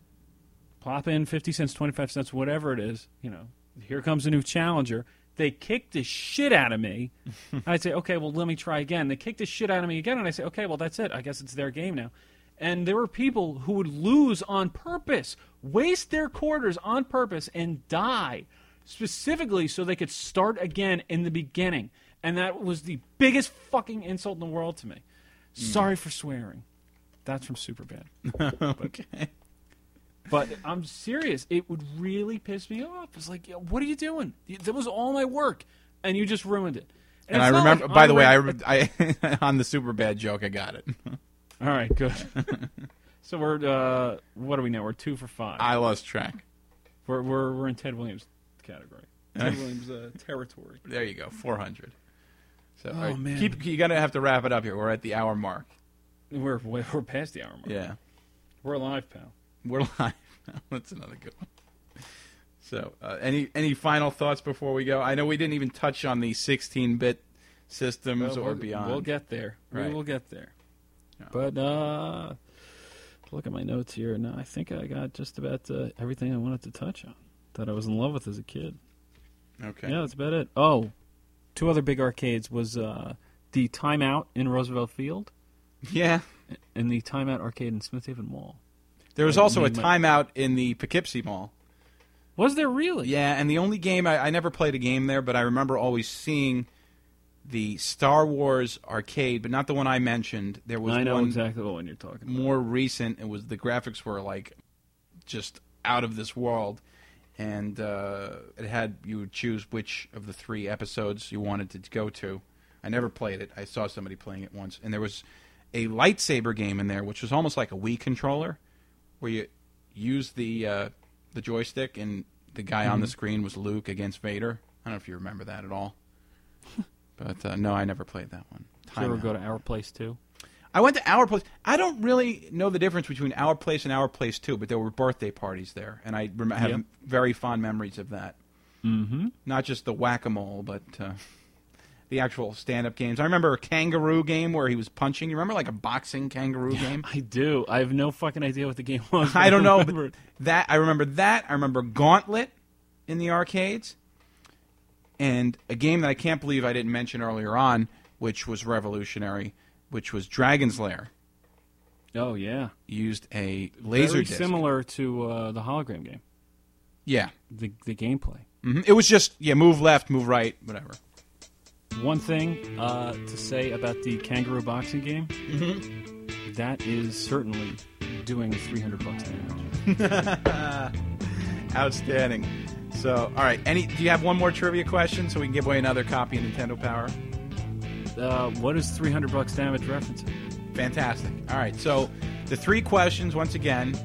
plop in 50 cents, 25 cents, whatever it is, you know. Here comes a new challenger. They kick the shit out of me. I'd say, "Okay, well, let me try again." They kick the shit out of me again and I say, "Okay, well, that's it. I guess it's their game now." And there were people who would lose on purpose, waste their quarters on purpose and die specifically so they could start again in the beginning. And that was the biggest fucking insult in the world to me. Hmm. Sorry for swearing. That's from Superbad. okay. But I'm serious. It would really piss me off. It's like, what are you doing? That was all my work, and you just ruined it. And I remember. like by the way, I, I on the super bad joke, I got it. all right, good. so we're uh, what are we now? We're two for five. I lost track. we're we're we're in Ted Williams category. Ted Williams uh, territory. There you go, four hundred. So Oh, right, man. keep you gotta have to wrap it up here. We're at the hour mark. We're we're we're past the hour mark. Yeah, We're alive, pal. We're live. That's another good one. So, uh, any any final thoughts before we go? I know we didn't even touch on the 16-bit systems Well, or we'll- beyond. We'll get there. Right. We will get there. Yeah. But uh, look at my notes here. No, I think I got just about uh, everything I wanted to touch on that I was in love with as a kid. okay. Yeah, that's about it. Oh, two other big arcades was uh, the Timeout in Roosevelt Field Yeah. and the Timeout arcade in Smith Haven Mall. There was also a timeout in the Poughkeepsie Mall. Was there really? Yeah, and the only game I, I never played a game there, but I remember always seeing the Star Wars arcade, but not the one I mentioned. There was I know one exactly what one you're talking about. more recent. It was the graphics were like just out of this world, and uh, it had you would choose which of the three episodes you wanted to go to. I never played it. I saw somebody playing it once, and there was a lightsaber game in there, which was almost like a Wii controller, where you use the uh, the joystick, and the guy on the screen was Luke against Vader. I don't know if you remember that at all, but uh, no, I never played that one. Did you ever Time go to our place too? I went to Our Place. I don't really know the difference between Our Place and Our Place too, but there were birthday parties there, and I rem- have Yep. very fond memories of that. Mm-hmm. Not just the whack a mole, but uh, the actual stand up games. I remember a kangaroo game where he was punching. You remember like a boxing kangaroo game? I do. I have no fucking idea what the game was. I don't know, but that I remember that. I remember Gauntlet in the arcades, and a game that I can't believe I didn't mention earlier on, which was revolutionary, which was Dragon's Lair. Oh yeah, Used a laser Very disc. similar to uh, the hologram game. Yeah, The the gameplay. hmm it was just yeah, move left, move right, whatever. One thing uh, to say about the kangaroo boxing game. Mm-hmm. that is certainly doing 300 bucks damage. Outstanding. So, all right. Any? Do you have one more trivia question so we can give away another copy of Nintendo Power? Uh, what is 300 bucks damage referencing? Fantastic. All right. So, the three questions once again.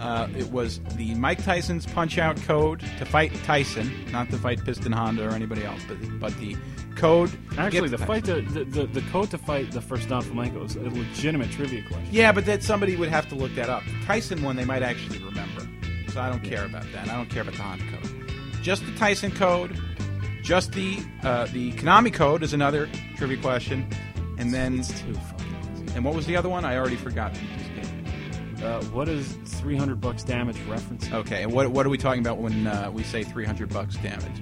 Uh, it was the Mike Tyson's Punch Out code to fight Tyson, not to fight Piston Honda or anybody else, but but the code. Actually, the fight, Tyson. the, the, the code to fight the first Don Flamenco is a legitimate trivia question. Yeah, but that somebody would have to look that up. The Tyson one they might actually remember. So I don't care about that. I don't care about the Honda code. Just the Tyson code. Just the uh, the Konami code is another trivia question. And then It's too fucking easy. and what was the other one? I already forgot. Uh, what is 300 bucks damage reference? Okay, and what what are we talking about when uh, we say 300 bucks damage?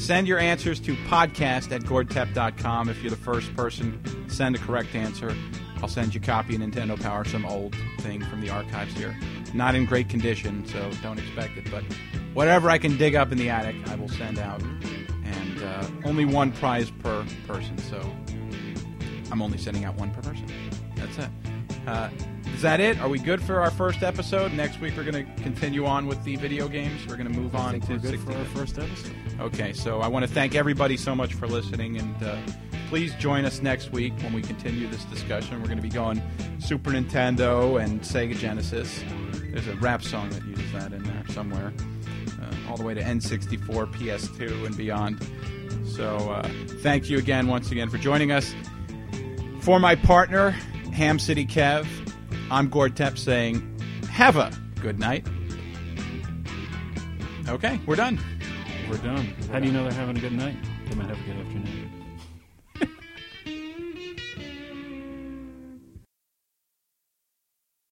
Send your answers to podcast at gordtep.com. If you're the first person, send a correct answer. I'll send you a copy of Nintendo Power, some old thing from the archives here. Not in great condition, so don't expect it. But whatever I can dig up in the attic, I will send out. And uh, only one prize per person, so I'm only sending out one per person. That's it. Uh, is that it? Are we good for our first episode? Next week we're going to continue on with the video games. We're going to move on to good for our first episode. Okay, so I want to thank everybody so much for listening, and uh, please join us next week when we continue this discussion. We're going to be going Super Nintendo and Sega Genesis. There's a rap song that uses that in there somewhere, uh, all the way to N64, PS2, and beyond. So uh, thank you again, once again, for joining us. For my partner, Ham City Kev, I'm Gord Tepp saying, have a good night. Okay, we're done. We're done. How do you know they're having a good night? They might have a good afternoon.